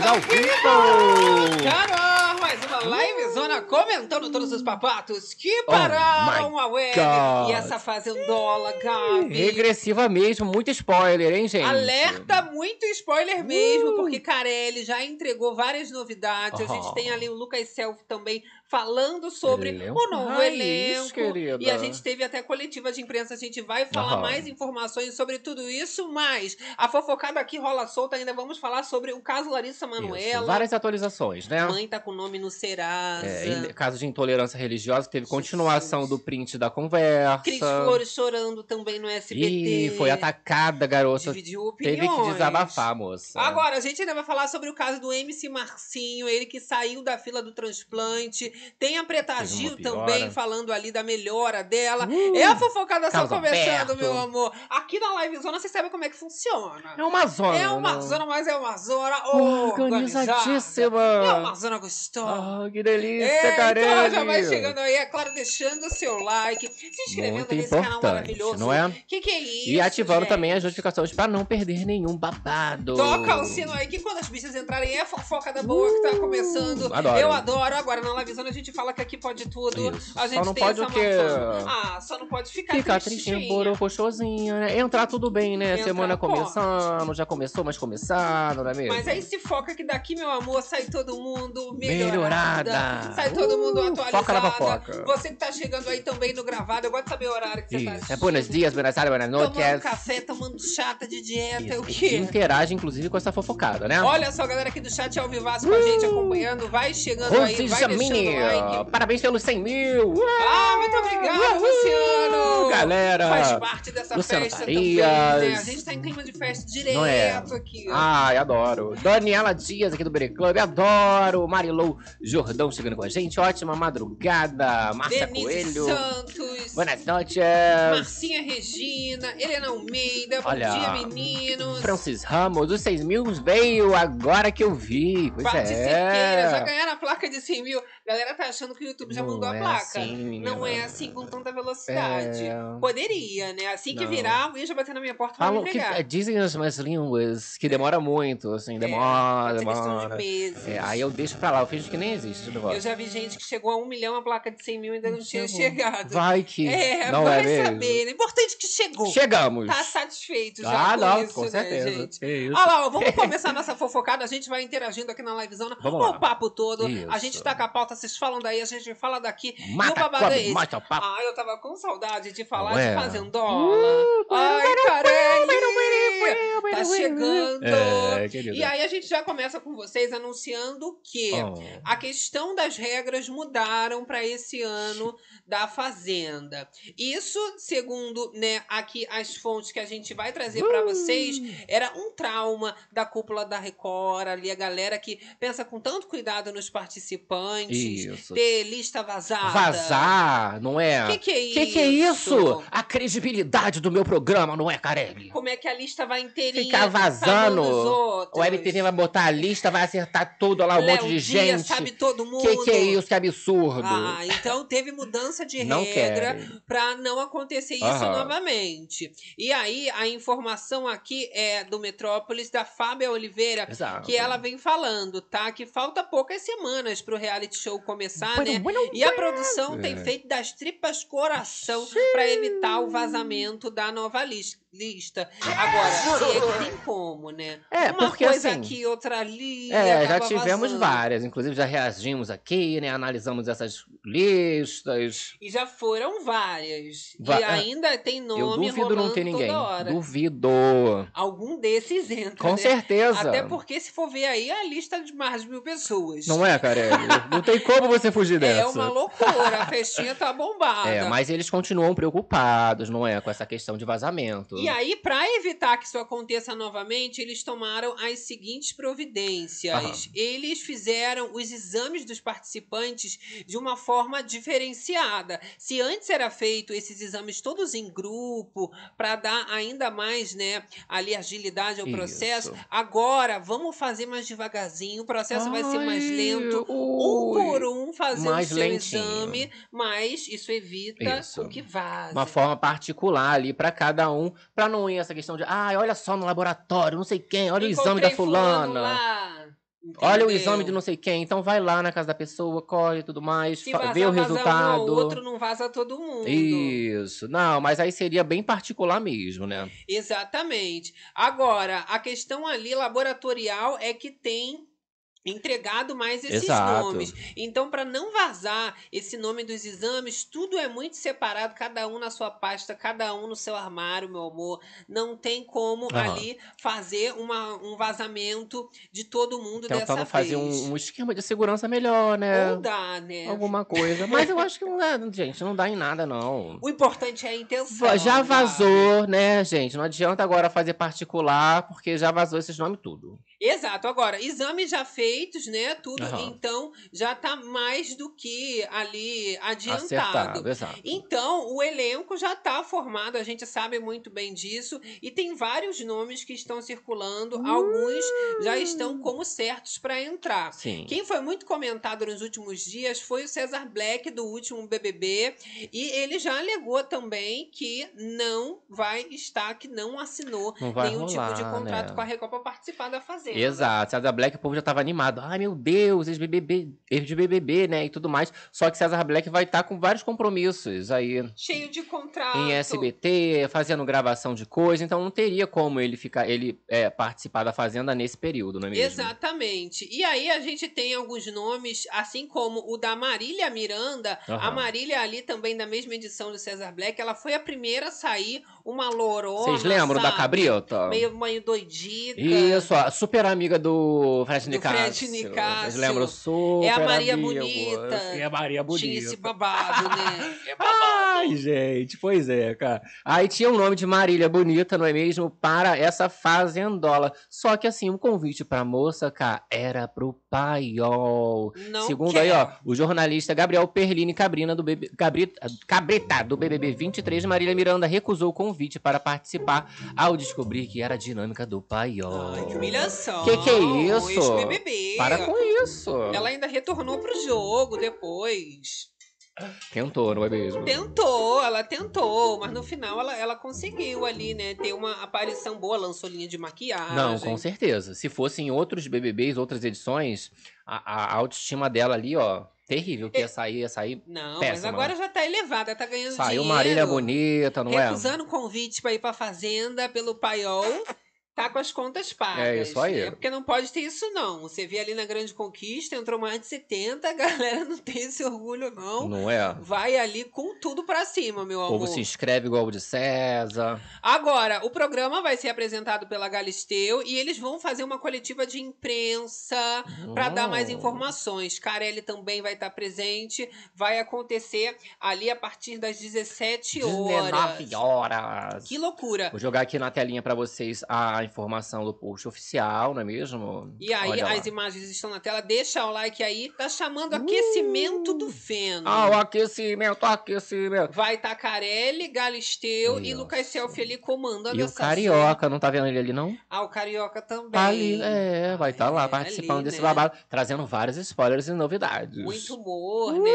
Estamos ao vivo! Carol, mais uma live zona comentando todos os papatos que pararam a web. God. E essa fazendola, Gabi. Regressiva mesmo, muito spoiler, hein, gente? Alerta, muito spoiler mesmo, porque Carelli já entregou várias novidades. A gente Oh. tem ali o Lucas Self também falando sobre Elenco o novo raiz, elenco. querida. E a gente teve até coletiva de imprensa, a gente vai falar Aham. mais informações sobre tudo isso, mas a fofocada aqui rola solta, ainda vamos falar sobre o caso Larissa Isso, Manoela. Várias atualizações, né? Mãe tá com o nome no Serasa. É, caso de intolerância religiosa, teve continuação Jesus. do print da conversa. Cris Flores chorando também no SBT. Ih, foi atacada, garota. Dividiu opiniões. Teve que desabafar, moça. Agora, a gente ainda vai falar sobre o caso do MC Marcinho, ele que saiu da fila do transplante. Tem a Preta Gil também falando ali da melhora dela. Uh, é a fofocada só começando, meu amor. Aqui na Live Zona, vocês sabem como é que funciona. É uma zona. É uma né? zona, mas é uma zona. Organizadíssima. É uma zona gostosa. Ah, que delícia, É, Carelli. então já vai chegando aí, é claro, deixando o seu like, se inscrevendo Muito nesse canal maravilhoso. não é? Que que é isso, E ativando gente? também as notificações pra não perder nenhum babado. Toca o sino aí que quando as bichas entrarem é fofoca da boa que tá começando. Uh, adoro. Eu adoro. Agora na Livezona a gente fala que aqui pode tudo. Isso. A Só gente não tem pode essa o quê? Ah, só não pode ficar, Ficar tristinha. tristinho, borocochosinho, né? Entrar tudo bem, né? Entrar Semana começando, já começou, mas começando, não é mesmo? Mas aí se foca que daqui, meu amor, sai todo mundo Melhorada. melhorada. Sai todo mundo Uh, atualizado. foca na fofoca. Você que tá chegando aí também no gravado, eu gosto de saber o horário que você Isso. tá É buenos dias, buenas tardes, buenas Tomando noites. café, tomando chata de dieta, é o Isso. quê? Interage, inclusive, com essa fofocada, né? Olha só, galera aqui do chat ao vivaço com a gente acompanhando. Vai chegando aí, vai Jamini, deixando parabéns pelos 100 mil! Ah, muito obrigada, Luciano! Galera! Faz parte dessa Luciano festa Farias. também, né? A gente tá em clima de festa direto é? aqui. ó. Ai, adoro. Daniela Dias aqui do Bere Club, adoro. Marilou Jordão chegando com a gente, ótima madrugada. Márcia Denise Coelho, Santos. buenas noches. Marcinha Regina, Helena Almeida, bom Olha, dia, meninos. Francis Ramos, os 6 mil veio agora que eu vi. Pois Participei, é. já ganharam a placa de 100 mil. Galera tá achando que o YouTube já Não mudou a é placa. assim, menina. Não é assim com tanta velocidade. É. Poderia, né? Assim que Não. virar, alguém já bater na minha porta vai me é, dizem as mais línguas que demora muito, assim, É, demora, ser questão de demora. meses. É, aí eu deixo pra lá, eu fingo que nem existe negócio. Eu já vi gente que chegou a um milhão, a placa de 100 mil ainda não tinha Chegou. chegado. Vai que. É, não vai é saber. né? Importante que chegou. Chegamos. Tá satisfeito já ah, com não, isso, com né, certeza. gente? Isso. Olha lá, ó, vamos começar nossa fofocada. A gente vai interagindo aqui na livezona. Vamos o lá. papo todo. A Isso. gente tá com a pauta, vocês falam daí, a gente fala daqui. e o Mata, babado come, é esse. mata papo. Ah, eu tava com saudade de falar de é? fazendola. Ai, Carelli! Tá chegando. É. E aí a gente já começa com vocês anunciando que Oh. a questão das regras mudaram para esse ano da Fazenda. Isso, segundo né, aqui as fontes que a gente vai trazer para vocês, era um trauma da cúpula da Record, ali a galera que pensa com tanto cuidado nos participantes, Isso. ter lista vazada. Vazar, não é? O que, que é isso? Que que é isso? A credibilidade do meu programa, não é, Carelli? Como é que a lista vai inteirinha? Ficar vazando. O MTV vai botar a lista, vai acertar tudo lá, um Léo monte de Dias, gente. sabe todo mundo. Que que é isso? Que absurdo. Ah, então teve mudança de não regra para não acontecer isso Aham. novamente. E aí a informação aqui é do Metrópolis da Fábia Oliveira, Exato. que ela vem falando, tá? Que falta poucas semanas pro reality show começar, Bueno, né? bueno, E a produção tem É. feito das tripas coração para evitar o vazamento da nova lis- lista. Agora, é tem como, né? É, Uma porque coisa assim. aqui, outra ali. É, já tivemos vazando. várias. Inclusive, já reagimos aqui, né? Analisamos essas listas. E já foram várias. Va- e é. ainda tem nome Eu duvido não ter ninguém. Duvido. Algum desses entra, Com né? certeza. Até porque, se for ver aí, a lista de mais de mil pessoas. Não é, Carelli? não tem como você fugir dessa. É uma loucura, a festinha tá bombada. É, mas eles continuam preocupados, não é? Com essa questão de vazamento. E aí, para evitar que isso aconteça novamente, eles tomaram as seguintes providências. Aham. Eles fizeram os exames dos participantes de uma forma diferenciada. Se antes era feito esses exames todos em grupo, para dar ainda mais, né, ali agilidade ao Isso. processo, agora vamos fazer mais devagarzinho, o processo vai ser mais Ai, lento. ui. Um por um mais o seu lentinho. exame, mas isso evita Isso. o que vaze. Uma forma particular ali pra cada um, pra não ir essa questão de, ai, olha só no laboratório, não sei quem, olha o exame da Encontrei fulana. Olha o exame de não sei quem, então vai lá na casa da pessoa, colhe e tudo mais, vazar, vê o vaza um resultado. ou outro, não vaza todo mundo. Isso. Não, mas aí seria bem particular mesmo, né? Exatamente. Agora, a questão ali laboratorial é que tem entregado mais esses Exato. nomes. Então, para não vazar esse nome dos exames, tudo é muito separado, cada um na sua pasta, cada um no seu armário, meu amor. Não tem como Aham. ali fazer uma, um vazamento de todo mundo dessa Tentando fazer vez. um, um esquema de segurança melhor, né? Ou dá, né? Alguma coisa. Mas eu acho que não é, gente, não dá em nada, não. O importante é a intenção. Já vazou, né, gente? Não adianta agora fazer particular, porque já vazou esses nomes tudo. Exato. Agora, exames já né? Tudo, Aham. então já tá mais do que ali adiantado. Acertado, exato. Então, o elenco já tá formado, a gente sabe muito bem disso, e tem vários nomes que estão circulando, alguns já estão como certos para entrar. Sim. Quem foi muito comentado nos últimos dias foi o Cesar Black do último BBB e ele já alegou também que não vai estar, que não assinou Não nenhum tipo de rolar, contrato né? com a Record para participar da Fazenda. Exato, César Black, o povo já tava animado. Ai, meu Deus, ex-BBB, ex-BBB, né, e tudo mais. Só que César Black vai estar com vários compromissos aí Cheio de contrato. em SBT, fazendo gravação de coisa, então não teria como ele ficar, ele é, participar da Fazenda nesse período, não é mesmo? Exatamente. E aí a gente tem alguns nomes, assim como o da Marília Miranda. A Aham. Marília ali também da mesma edição do Cesar Black, ela foi a primeira a sair, uma lourona, Vocês lembram da sabe? Cabrita? Meio, meio doidica. Isso, a super amiga do Fred Nicásio. Fred Nicásio. Vocês lembram? Super É a Maria amigo. Bonita. É a Maria Tinha esse Bonita. babado, né? É Ai, gente, pois é, cara. Aí tinha o nome de Marília Bonita, não é mesmo? Para essa fazendola. Só que assim, o convite pra moça, cara, era pro paiol. Não Segundo quer. aí, ó, o jornalista Gabriel Perlini Cabrina do BB, Cabrita, Cabrita do BBB 23, Marília Miranda recusou o convite para participar ao descobrir que era a dinâmica do paiol. Ai, que humilhação. Que que é isso? Para com isso. Ela ainda retornou pro jogo depois. Tentou, não é mesmo? Tentou, ela tentou, mas no final ela, ela conseguiu ali, né? Ter uma aparição boa, lançou linha de maquiagem. Não, com certeza. Se fosse em outros BBBs, outras edições, a, a autoestima dela ali, ó, terrível. Que ia sair, ia sair. Não, mas Péssima. agora já tá elevada, tá ganhando Saiu dinheiro. Marília Bonita, não é? recusando convite pra ir pra fazenda pelo paiol. Tá com as contas pagas. É isso aí. né? Porque não pode ter isso, não. Você vê ali na Grande Conquista, entrou mais de 70, a galera não tem esse orgulho, não. Não é? Vai ali com tudo pra cima, meu O amor. povo se inscreve igual o de César. Agora, o programa vai ser apresentado pela Galisteu e eles vão fazer uma coletiva de imprensa para dar mais Hum. informações. Carelli também vai estar presente. Vai acontecer ali a partir das 17 horas. 19 horas. Que loucura! Vou jogar aqui na telinha pra vocês a informação do post oficial, não é mesmo? E aí, as imagens estão na tela. Deixa o like aí. Tá chamando aquecimento do feno. Ah, o aquecimento, aquecimento. Vai estar Carelli, Galisteu e Isso. Lucas Selfie ali comandando E o essa Carioca, não tá vendo ele ali, não? Ah, o Carioca também. Tá ali, é, vai estar lá É, participando ali, desse né? babado, trazendo vários spoilers e novidades. Muito humor, né?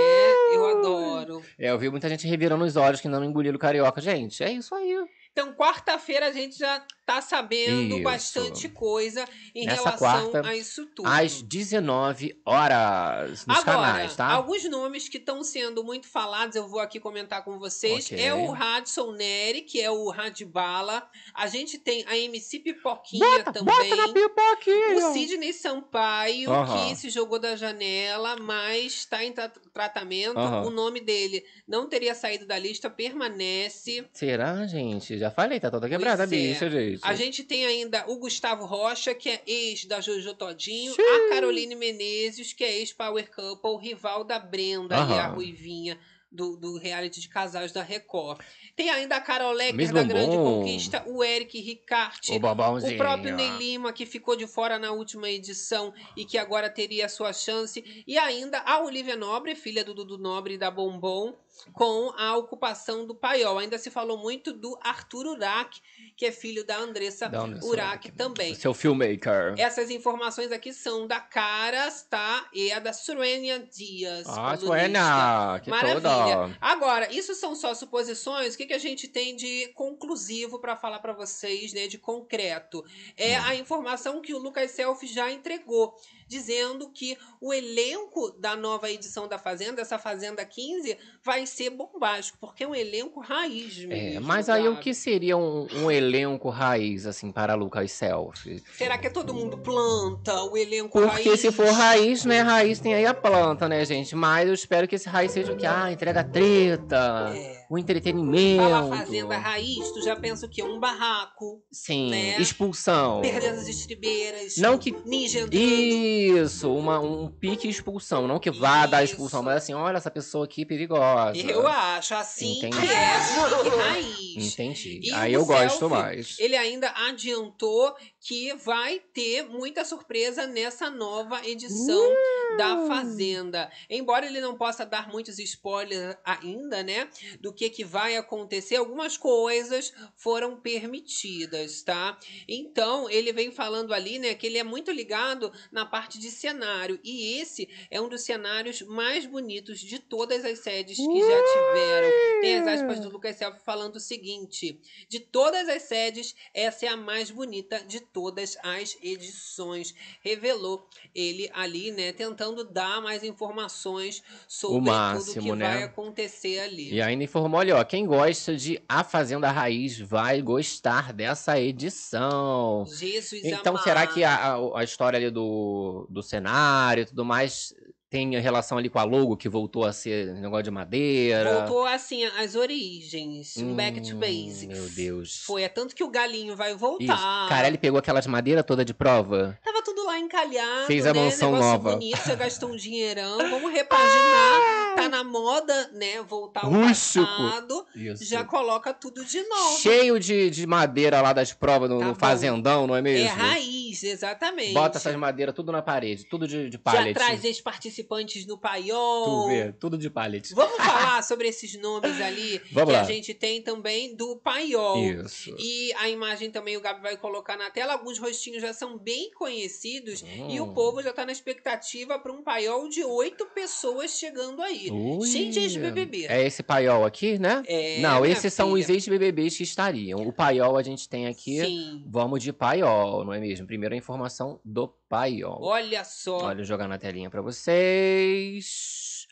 Eu adoro. É, eu vi muita gente revirando os olhos que não engoliram o carioca. Gente, é isso aí. Então, quarta-feira a gente já tá sabendo Isso. bastante coisa em Nessa relação quarta, a isso tudo. Às 19 horas nos Agora, canais, tá? alguns nomes que estão sendo muito falados, eu vou aqui comentar com vocês. Ok. É o Radson Neri, que é o Radbala. A gente tem a MC Pipoquinha Bota, também. bota na pipoquinha. O Sidney Sampaio, que se jogou da janela, mas está em tra- tratamento. O nome dele não teria saído da lista, permanece. Será, gente? Já falei, tá toda quebrada a é. bicha, gente. A gente tem ainda o Gustavo Rocha, que é ex da Jojo Todinho, Xiii. a Caroline Menezes, que é ex-Power Couple, rival da Brenda, ali, a Aham. Ruivinha. Do, do reality de casais da Record. Tem ainda a Carol Lecker da Grande bom. Conquista, o Eric Ricarte, O o próprio Ney Lima, que ficou de fora na última edição e que agora teria a sua chance. E ainda a Olivia Nobre, filha do Dudu Nobre e da Bombom, com a ocupação do paiol. Ainda se falou muito do Arthur Urac, que é filho da Andressa Da Urac Urac. também. Seu filmmaker. Essas informações aqui são da Caras, tá? E a da Surenia Dias. Ah. Suena, que Maravilha. toda. Agora, isso são só suposições. O que, que a gente tem de conclusivo para falar para vocês, né? De concreto. É Hum. a informação que o Lucas Self já entregou. Dizendo que o elenco da nova edição da Fazenda, essa Fazenda 15, vai ser bombástico, porque é um elenco raiz É, mesmo. mas aí o sabe? que seria um, um elenco raiz, assim, para Lucas Selfie? Será que é todo mundo planta o elenco Porque raiz? se for raiz, né? Raiz tem aí a planta, né, gente? Mas eu espero que esse raiz seja o que? Ah, entrega treta, É. o entretenimento. Fala Fazenda Raiz, tu já pensa o quê? Um barraco, Sim, né? expulsão. perdendo as estribeiras, Não que ninja entrando. Isso, uma, um pique expulsão. Não que vá dar expulsão, Isso. mas assim, olha essa pessoa aqui perigosa. Eu acho, assim Entendi. que é raiz. Entendi. E Aí eu gosto selfie, mais. Ele ainda adiantou que vai ter muita surpresa nessa nova edição Uh! da Fazenda. Embora ele não possa dar muitos spoilers ainda, né, do que que vai acontecer, algumas coisas foram permitidas, tá? Então, ele vem falando ali, né, que ele é muito ligado na parte de cenário, e esse é um dos cenários mais bonitos de todas as sedes que já tiveram. Tem as aspas do Lucas Self falando o seguinte: de todas as sedes, essa é a mais bonita de todas as edições. Revelou ele ali, né, tentando dar mais informações sobre O tudo máximo, que né? vai acontecer ali. E ainda informou ali, ó, quem gosta de A Fazenda Raiz vai gostar dessa edição. Jesus Então, amado. será que a, a, a história ali do, do cenário e tudo mais tem relação ali com a logo que voltou a ser negócio de madeira? Voltou assim, as origens, um back to Hum, basics. Meu Deus. Foi, é tanto que o galinho vai Isso. voltar. Cara, ele pegou aquelas madeiras toda de prova. Tava tudo lá encalhado, Fez a né? mansão Negócio nova. bonito, já gastou um dinheirão. Vamos repaginar. Tá na moda, né? Voltar ao Rústico. passado. Isso. Já coloca tudo de novo. Cheio de, de madeira lá das provas no, Tá no bom. fazendão, não é mesmo? É raiz, exatamente. Bota essas madeiras tudo na parede, tudo de, de Já pallet. traz ex-participantes no Tu paiol. vê, tudo de pallet. Vamos falar sobre esses nomes ali Vamos que lá. a gente tem também do paiol. Isso. E a imagem também o Gabi vai colocar na tela. Alguns rostinhos já são bem conhecidos. E o Hum. povo já tá na expectativa para um paiol de oito pessoas chegando aí. Ui. Cheio de ex-BBB. É esse paiol aqui, né? É, não, esses são os filha. ex-BBBs que estariam. O paiol a gente tem aqui. Sim. Vamos de paiol, não é mesmo? Primeiro a informação do paiol. Olha só. Olha, eu jogar na telinha pra vocês.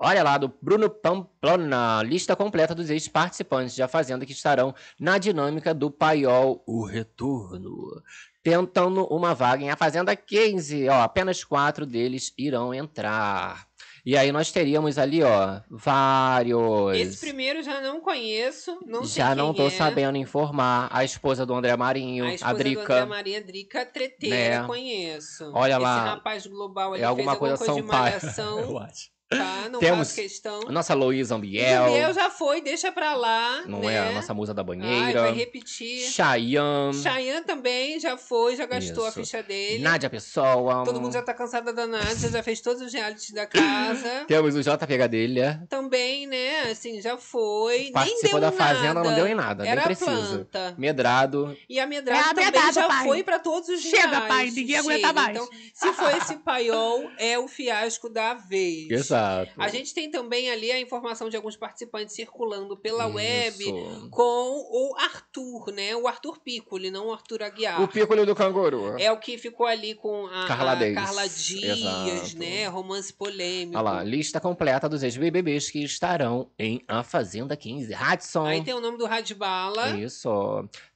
Olha lá, do Bruno Pamplona, lista completa dos ex-participantes da Fazenda que estarão na dinâmica do Paiol, o retorno. Tentando uma vaga em A Fazenda 15, ó, apenas quatro deles irão entrar. E aí nós teríamos ali, ó, vários. Esse primeiro já não conheço. Não sei Já não tô é. sabendo informar. A esposa do André Marinho, A a, esposa do André Drica. Maria Drica Treteira, Né? conheço. Olha Esse lá, rapaz global ali É alguma fez coisa alguma coisa São de malhação, Eu acho. Tá? Não Temos faço questão. Nossa Luísa Ambiel. Gabriel já foi, deixa pra lá, Não né? é a nossa musa da Ai, banheira. vai repetir. Chayanne. Chayanne também já foi, já gastou a Isso. ficha dele. Nádia Pessoa. Todo mundo já tá cansado da Nádia, já fez todos os realities da casa. Temos o JP Gadelha. Também, né, assim, já foi. Nem Participou deu da nada. Fazenda, não deu em nada. Era nem precisa. planta. Medrado. E a Medrado É a também Medrado, já pai. foi pra todos os Chega, realities. pai, ninguém aguenta Chega. mais. Então, se for esse paiol, é o fiasco da vez. Exato. A gente tem também ali a informação de alguns participantes circulando pela web Isso. com o Arthur, né? O Arthur Piccoli, não o Arthur Aguiar. O pícolo do canguru. É o que ficou ali com a Carla a Dias. Carla Dias, Exato. né? Romance polêmico. Olha lá, lista completa dos ex-BBBs que estarão em A Fazenda 15. Hudson. Aí tem o nome do Radbala, Isso.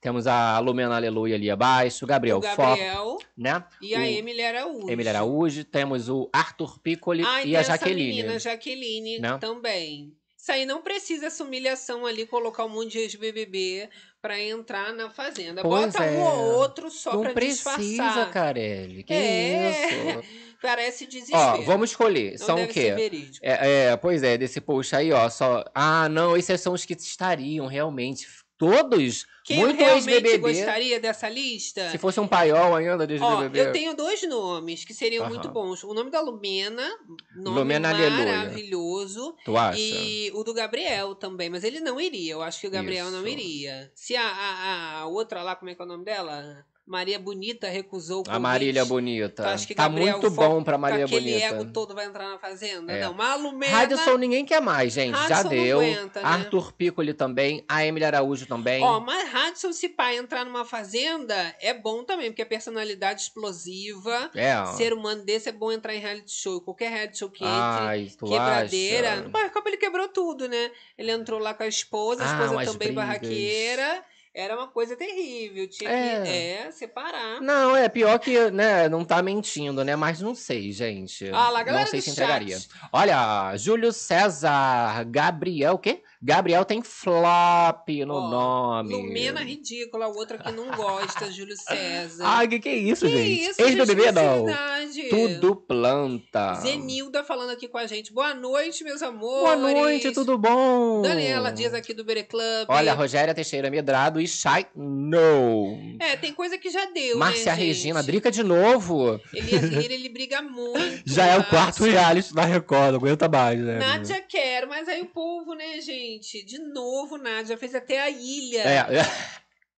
Temos a Lumena Aleluia ali abaixo, Gabriel, o Gabriel né? e a o Emily Araújo. Emily Araújo, temos o Arthur Piccoli Ah, e a Jaqueline. Menina, Jaqueline, Né? também. Isso aí não precisa essa humilhação ali, colocar um monte de ex-BBB pra entrar na Fazenda. Pois Bota é. um ou outro só Não pra precisa, disfarçar. Carelli. Que É. isso? Parece desespero. Ó, vamos escolher. Não São o quê? É, é, pois é, desse post aí, ó, só... Ah, não, esses são os que estariam realmente. Todos, Quem muito realmente gostaria dessa lista? Se fosse um paiol ainda de Ó, ex-BBB. eu tenho dois nomes que seriam Aham. muito bons. O nome da Lumena, nome Lumena Aleluia. maravilhoso. Tu acha? E o do Gabriel também, mas ele não iria. Eu acho que o Gabriel não Isso. iria. Se a, a, a outra lá, como é que é o nome dela? Maria Bonita recusou o A Marília convite. Bonita. Tu acha que Tá Gabriel muito Fo- bom pra Maria aquele Bonita. ego todo vai entrar na Fazenda? É. Não, Malu Mena... Radisson ninguém quer mais, gente. Já Radisson deu. aguenta, né? Arthur Piccoli também. A Emily Araújo também. Ó, mas Radisson, se pai entrar numa Fazenda, é bom também, porque é personalidade explosiva. é. Ser humano desse é bom entrar em reality show. Qualquer reality show que entre, Ai, tu quebradeira. acha? No Barra ele quebrou tudo, né? Ele entrou lá com a esposa, a Ah, esposa umas também barraqueira. Era uma coisa terrível. Tinha É. que é, separar. Não, é pior que, né, não tá mentindo, né? Mas não sei, gente. Ah lá, galera não sei se chat. entregaria. Olha, Júlio César, Gabriel, o quê? Gabriel tem flop no Ó, nome. Lumena ridícula, a outra que não gosta, Júlio César. Ai, que que é isso, que gente? isso, Ex-BBB, gente, não. sinceridade. Tudo planta. Zenilda falando aqui com a gente. Boa noite, meus amores. Boa noite, tudo bom? Daniela Dias aqui do Bere Club. Olha, Rogéria Teixeira Medrado e Shai No. É, tem coisa que já deu, Márcia né, gente? Regina, Drica de novo. Elias Lira, ele briga muito. Já é o quarto reality da Record, não aguenta mais, né? Nádia quer, mas aí o povo, né, gente? De novo, Nádia fez até a ilha. É.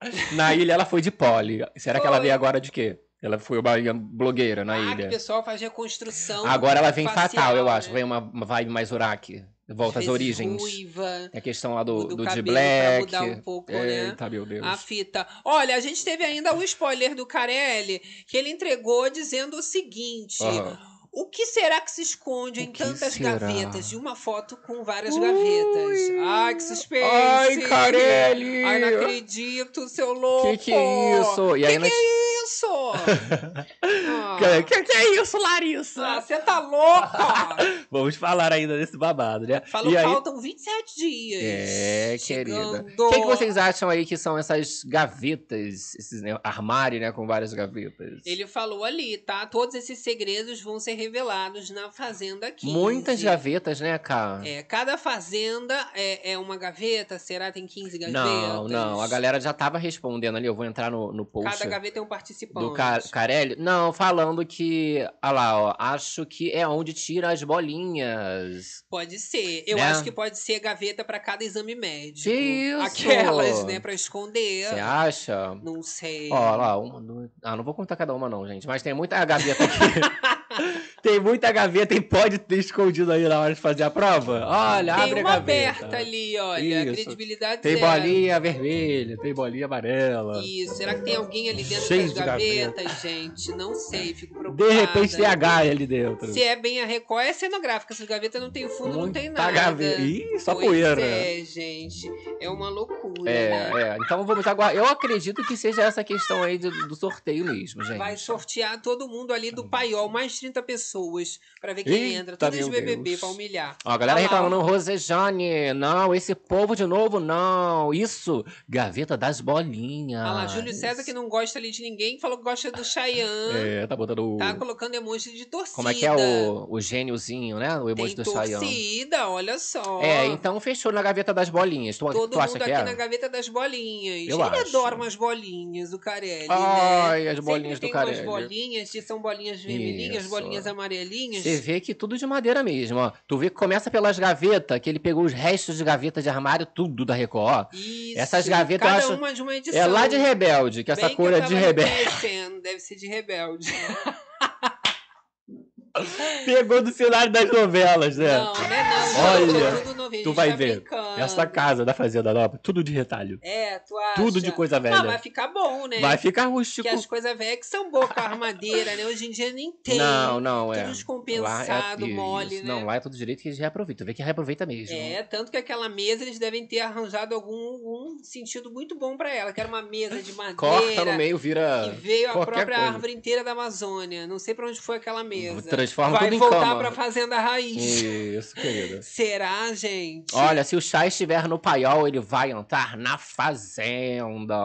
Na ilha ela foi de pole. Será que ela Foi. veio agora de quê? Ela foi uma blogueira na ah, que o ilha. pessoal faz reconstrução. Agora ela vem facial, fatal, eu acho. né? Vem uma, uma vibe mais Uraki. Volta às origens. Ruiva, É a questão lá do, do, do, de black. pra mudar um pouco, né? Eita, meu Deus. A fita. Olha, a gente teve ainda o spoiler do Carelli, que ele entregou dizendo o seguinte: Aham. O que será que se esconde O em que tantas será? gavetas de uma foto com várias Ui. gavetas? Ai, que suspense! Ai, Carelli! Ai, não acredito, seu louco! Que que é isso? E aí que nós... que é isso? Ah. Que, que é isso, Larissa? Ah, você tá louca? Vamos falar ainda desse babado, né? Falou e aí... faltam 27 dias. É, Chegando. querida. O que, que vocês acham aí que são essas gavetas, esses né, armários, né, com várias gavetas? Ele falou ali, tá? Todos esses segredos vão ser revelados na Fazenda 15. Muitas gavetas, né, cara? É, cada fazenda é, é uma gaveta? Será que tem 15 gavetas? Não, não, a galera já tava respondendo ali, eu vou entrar no, no post Cada gaveta é um participante. Do Ca Carelli. Não, falando que, olha lá, ó, acho que é onde tira as bolinhas. Pode ser. Eu Né? acho que pode ser gaveta pra cada exame médico. Que isso? Aquelas, né, pra esconder. Você acha? Não sei. Ó, olha lá, uma, duas... Ah, não vou contar cada uma não, gente, mas tem muita gaveta aqui. tem muita gaveta e pode ter escondido aí na hora de fazer a prova. Olha, Tem abre uma a gaveta. aberta ali, olha. Isso. Credibilidade Tem zero. bolinha vermelha, tem bolinha amarela. Isso. Será que tem alguém ali dentro Cheio das de gaveta. gavetas, gente? Não sei, fico De preocupada. repente tem a Gaia ali dentro. Se é bem a Record, é cenográfica. Essas gavetas não tem fundo, não tem Muita nada. gaveta. Ih, só pois poeira. É, gente. É uma loucura. né? É, é. Então vamos aguardar. Eu acredito que seja essa questão aí do, do sorteio mesmo, gente. Vai sortear todo mundo ali do paiol, mais 30 pessoas, pra ver quem Eita, entra. Todos meu BBB pra humilhar. Ó, a galera Olha lá, reclamando, Rosejane, não, esse povo de novo, não. Isso, gaveta das bolinhas. Olha lá, Júlio César, que não gosta ali de ninguém, falou que gosta do Chayanne. É, tá botando. Tá colocando emoji de torcida. Como é que é o, o gêniozinho, né? O emoji Tem do torcida, olha só. É, então fechou na gaveta das bolinhas. Tu, Todo tu mundo aqui é? na gaveta das bolinhas. Eu Ele acho. adora umas bolinhas, o Carelli, Ai, né? as bolinhas Sempre do Carelli. bolinhas, que são bolinhas vermelhinhas. Bolinhas amarelinhas. Você vê que tudo de madeira mesmo, ó. Tu vê que começa pelas gavetas, que ele pegou os restos de gaveta de armário, tudo da Record, ó. Isso. Essas gavetas eu Cada acho- uma de uma edição. É lá de Rebelde, que essa Bem cor eu é de Rebelde. Deve ser de rebelde. Pegou do cenário das novelas, né? Não, né? Não, Olha, é tudo novinho, tu vai tá ver. brincando. Essa casa da Fazenda Nova, tudo de retalho. É, tu acha? Tudo de coisa velha. Ah, vai ficar bom, né? Vai ficar rústico. Porque as coisas velhas que são boas com a armadeira, né? Hoje em dia nem tem. Não, não, Tudo é. descompensado, é- mole, isso. né? Não, lá é tudo direito que eles reaproveitam. Vê que reaproveita mesmo. É, tanto que aquela mesa eles devem ter arranjado algum, algum sentido muito bom pra ela, que era uma mesa de madeira. Corta no meio, Que vira. veio a própria coisa. árvore inteira da Amazônia. Não sei pra onde foi aquela mesa. Transforma Vai tudo em voltar cama. pra fazenda raiz. Isso, querida. Será, gente? Olha, se o chá estiver no paiol, ele vai entrar na fazenda.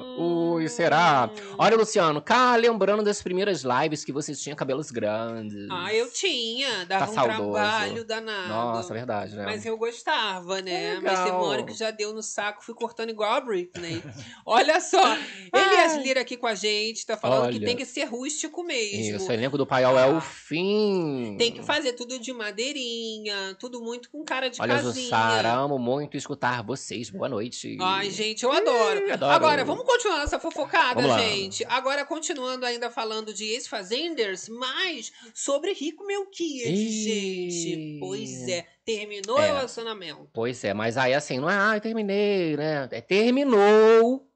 Hum. Ui, será? Olha, Luciano, cá lembrando das primeiras lives que você tinha cabelos grandes. Ah, eu tinha. Dava Tá um saudoso. trabalho danado. Nossa, verdade, né? Mas eu gostava, né? Legal. Mas teve uma hora que já deu no saco, fui cortando igual a Britney. Olha só, Elias Lira aqui com a gente, tá falando que Olha. tem que ser rústico mesmo. Isso, o elenco do paiol é o fim. Sim. Tem que fazer tudo de madeirinha, tudo muito com cara de Olha, casinha. Jussara, amo muito escutar vocês. Boa noite. Ai, gente, eu adoro. Ih, adoro. Agora, vamos continuar nossa fofocada, gente. Agora, continuando ainda falando de ex-fazenders, mas sobre Rico Melquiades, Ih. gente. Pois é, terminou É. o relacionamento. Pois é, mas aí assim, não é, ai, terminei, né? É, terminou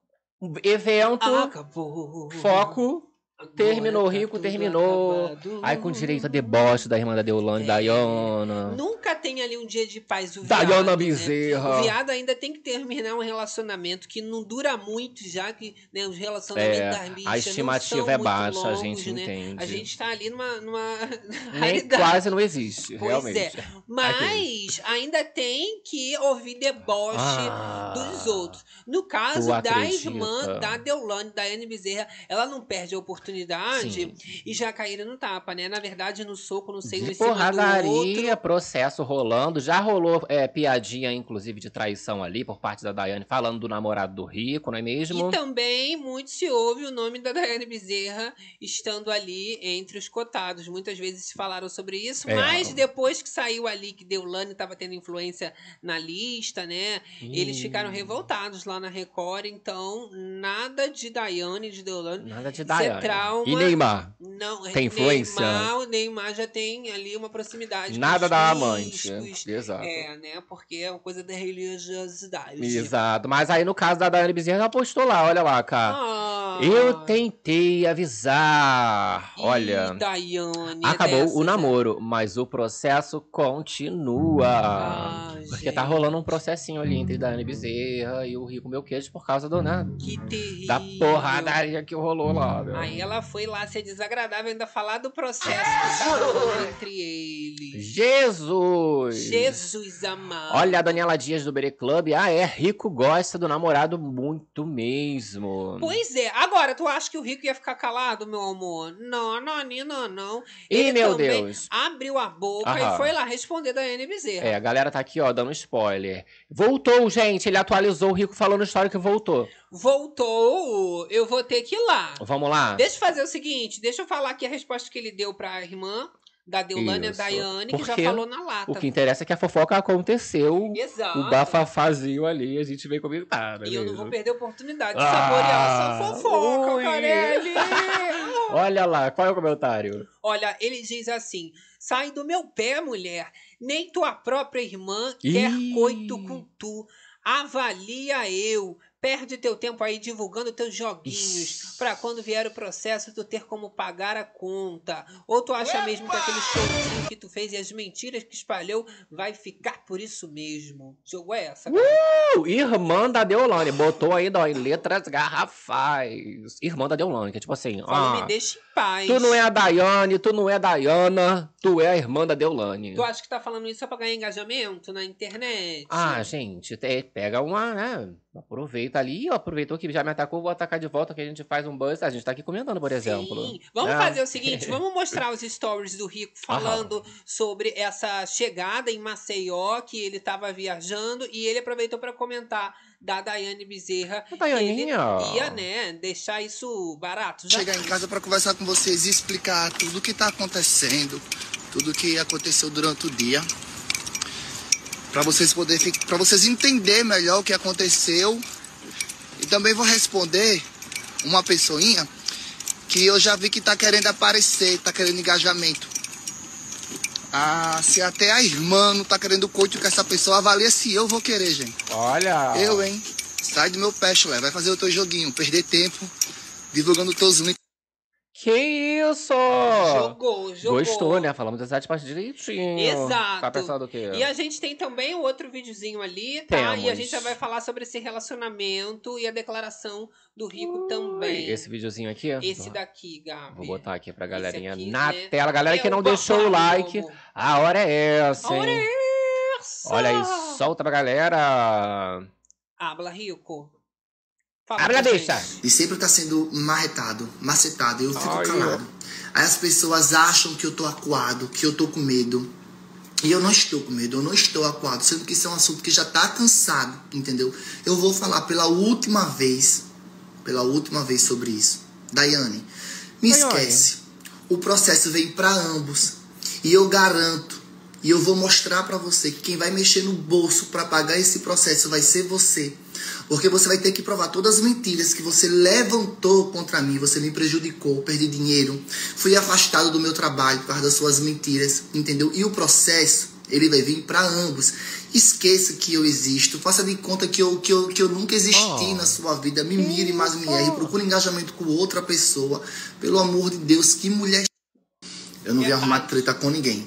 o evento, Acabou. foco, terminou rico, terminou. acabado. aí com direito a deboche da irmã da Deolane, É. Dayana. Nunca tem ali um dia de paz o viado, né? Bezerra. O viado ainda tem que terminar um relacionamento que não dura muito, já que né, os relacionamentos É, das bichas a estimativa não são é baixa, a longos, gente né? entende. A gente tá ali numa, numa Nem quase não existe, Pois realmente. é. Mas ainda tem que ouvir deboche Ah, dos outros. No caso da irmã da Deolane, da Bezerra, ela não perde a oportunidade Sim. e já caíram no tapa, né? Na verdade, no soco, no seio, De em do outro. porradaria, processo rolando. Já rolou é, piadinha, inclusive, de traição ali por parte da Daiane, falando do namorado do Rico, não é mesmo? E também muito se ouve o nome da Daiane Bezerra estando ali entre os cotados. Muitas vezes se falaram sobre isso, É. mas depois que saiu ali que Deolane estava tendo influência na lista, né? Eles Ih, ficaram revoltados lá na Record, então nada de Daiane, de Deolane. Nada de Daiane. Trauma. E Neymar? Não, Tem influência? Neymar, o Neymar já tem ali uma proximidade. Nada da amante. riscos. Exato. É, né? Porque é uma coisa da religiosidade. Exato. Mas aí no caso da Daiane Bezerra, ela postou lá, olha lá, cara. Ah. Eu tentei avisar. Olha. Daiane, é Acabou dessas, o né? namoro, mas o processo continua. Ah, Porque tá gente, rolando um processinho ali entre Daiane Bezerra e o Rico Melquete por causa do, né, Que terrível. da porradaria que rolou lá. né? Aí ela foi lá ser desagradável ainda falar do processo entre eles. Jesus! Jesus amado. Olha a Daniela Dias do Bere Club. Ah, é, Rico gosta do namorado muito mesmo. Pois é. Agora, tu acha que o Rico ia ficar calado, meu amor? Não, não, não, não. Ele meu Deus. abriu a boca Aham. e foi lá responder da Bezerra. É, a galera tá aqui, ó, dando spoiler. Voltou, gente. Ele atualizou o Rico falando história que voltou. Voltou, eu vou ter que ir lá. Vamos lá? Deixa eu fazer o seguinte, deixa eu falar aqui a resposta que ele deu pra irmã da Deolane, a. Daiane, que já falou na lata. O que interessa é que a fofoca aconteceu. Exato. O bafafazinho ali, a gente vem comentar, né? E eu não vou perder a oportunidade de Ah, saborear essa fofoca, ui. Carelli. Olha lá, qual é o comentário? Olha, ele diz assim: sai do meu pé, mulher. Nem tua própria irmã quer Ih. coito com tu. Avalia eu. Perde teu tempo aí divulgando teus joguinhos pra quando vier o processo tu ter como pagar a conta. Ou tu acha mesmo que aquele showzinho que tu fez e as mentiras que espalhou vai ficar por isso mesmo? Jogo é essa? cara? Uh, irmã da Deolane, botou ainda ó, em letras garrafais. Irmã da Deolane, que é tipo assim, Falou, ah, me deixa em paz. tu não é a Daiane, tu não é a Dayana, tu é a irmã da Deolane. Tu acha que tá falando isso só pra ganhar engajamento na internet? Ah, gente, te- pega uma, né? Aproveita ali, aproveitou que já me atacou, vou atacar de volta, que a gente faz um buzz. A gente tá aqui comentando, por exemplo. Sim. Vamos Ah. fazer o seguinte, vamos mostrar os stories do Rico falando sobre essa chegada em Maceió, que ele tava viajando, e ele aproveitou para comentar da Daiane Bezerra. A Daianinha. Ele ia, né, deixar isso barato. Já chegar em casa para conversar com vocês e explicar tudo o que está acontecendo, tudo o que aconteceu durante o dia, para vocês poderem, para vocês entender melhor o que aconteceu. E também vou responder uma pessoinha que eu já vi que está querendo aparecer, está querendo engajamento. Ah, se até a irmã não tá querendo coito com essa pessoa, avalia se eu vou querer, gente. Olha. Eu, hein? Sai do meu pé, chulé. Vai fazer o teu joguinho, perder tempo, divulgando teus links. Que isso! jogou, jogou. Gostou, né? Falamos das sete partes direitinho. Exato. Tá pensando o quê? E a gente tem também o outro videozinho ali, tá? E a Temos. gente já vai falar sobre esse relacionamento e a declaração do Rico também. Esse videozinho aqui? Esse daqui, Gabi. Vou botar aqui pra galerinha aqui, na né? tela. Galera É que não deixou o like, amor. a hora é essa, A hora hein? é essa. Olha aí, solta pra galera. Habla, Rico. A. E sempre tá sendo marretado, macetado. Eu fico Ai, calado. Aí as pessoas acham que eu tô acuado, que eu tô com medo. E eu não estou com medo, eu não estou acuado. Sendo que isso é um assunto que já tá cansado, entendeu? Eu vou falar pela última vez, pela última vez sobre isso. Daiane, me Daiane. esquece. o processo vem para ambos. E eu garanto, e eu vou mostrar para você que quem vai mexer no bolso para pagar esse processo vai ser você. Porque você vai ter que provar todas as mentiras que você levantou contra mim, você me prejudicou, perdi dinheiro, fui afastado do meu trabalho por causa das suas mentiras, entendeu? E o processo, ele vai vir para ambos. Esqueça que eu existo, faça de conta que eu, que eu, que eu nunca existi oh. na sua vida. Me mire, mas me erre, procure engajamento com outra pessoa. Pelo amor de Deus, que mulher. Eu não vim arrumar treta com ninguém.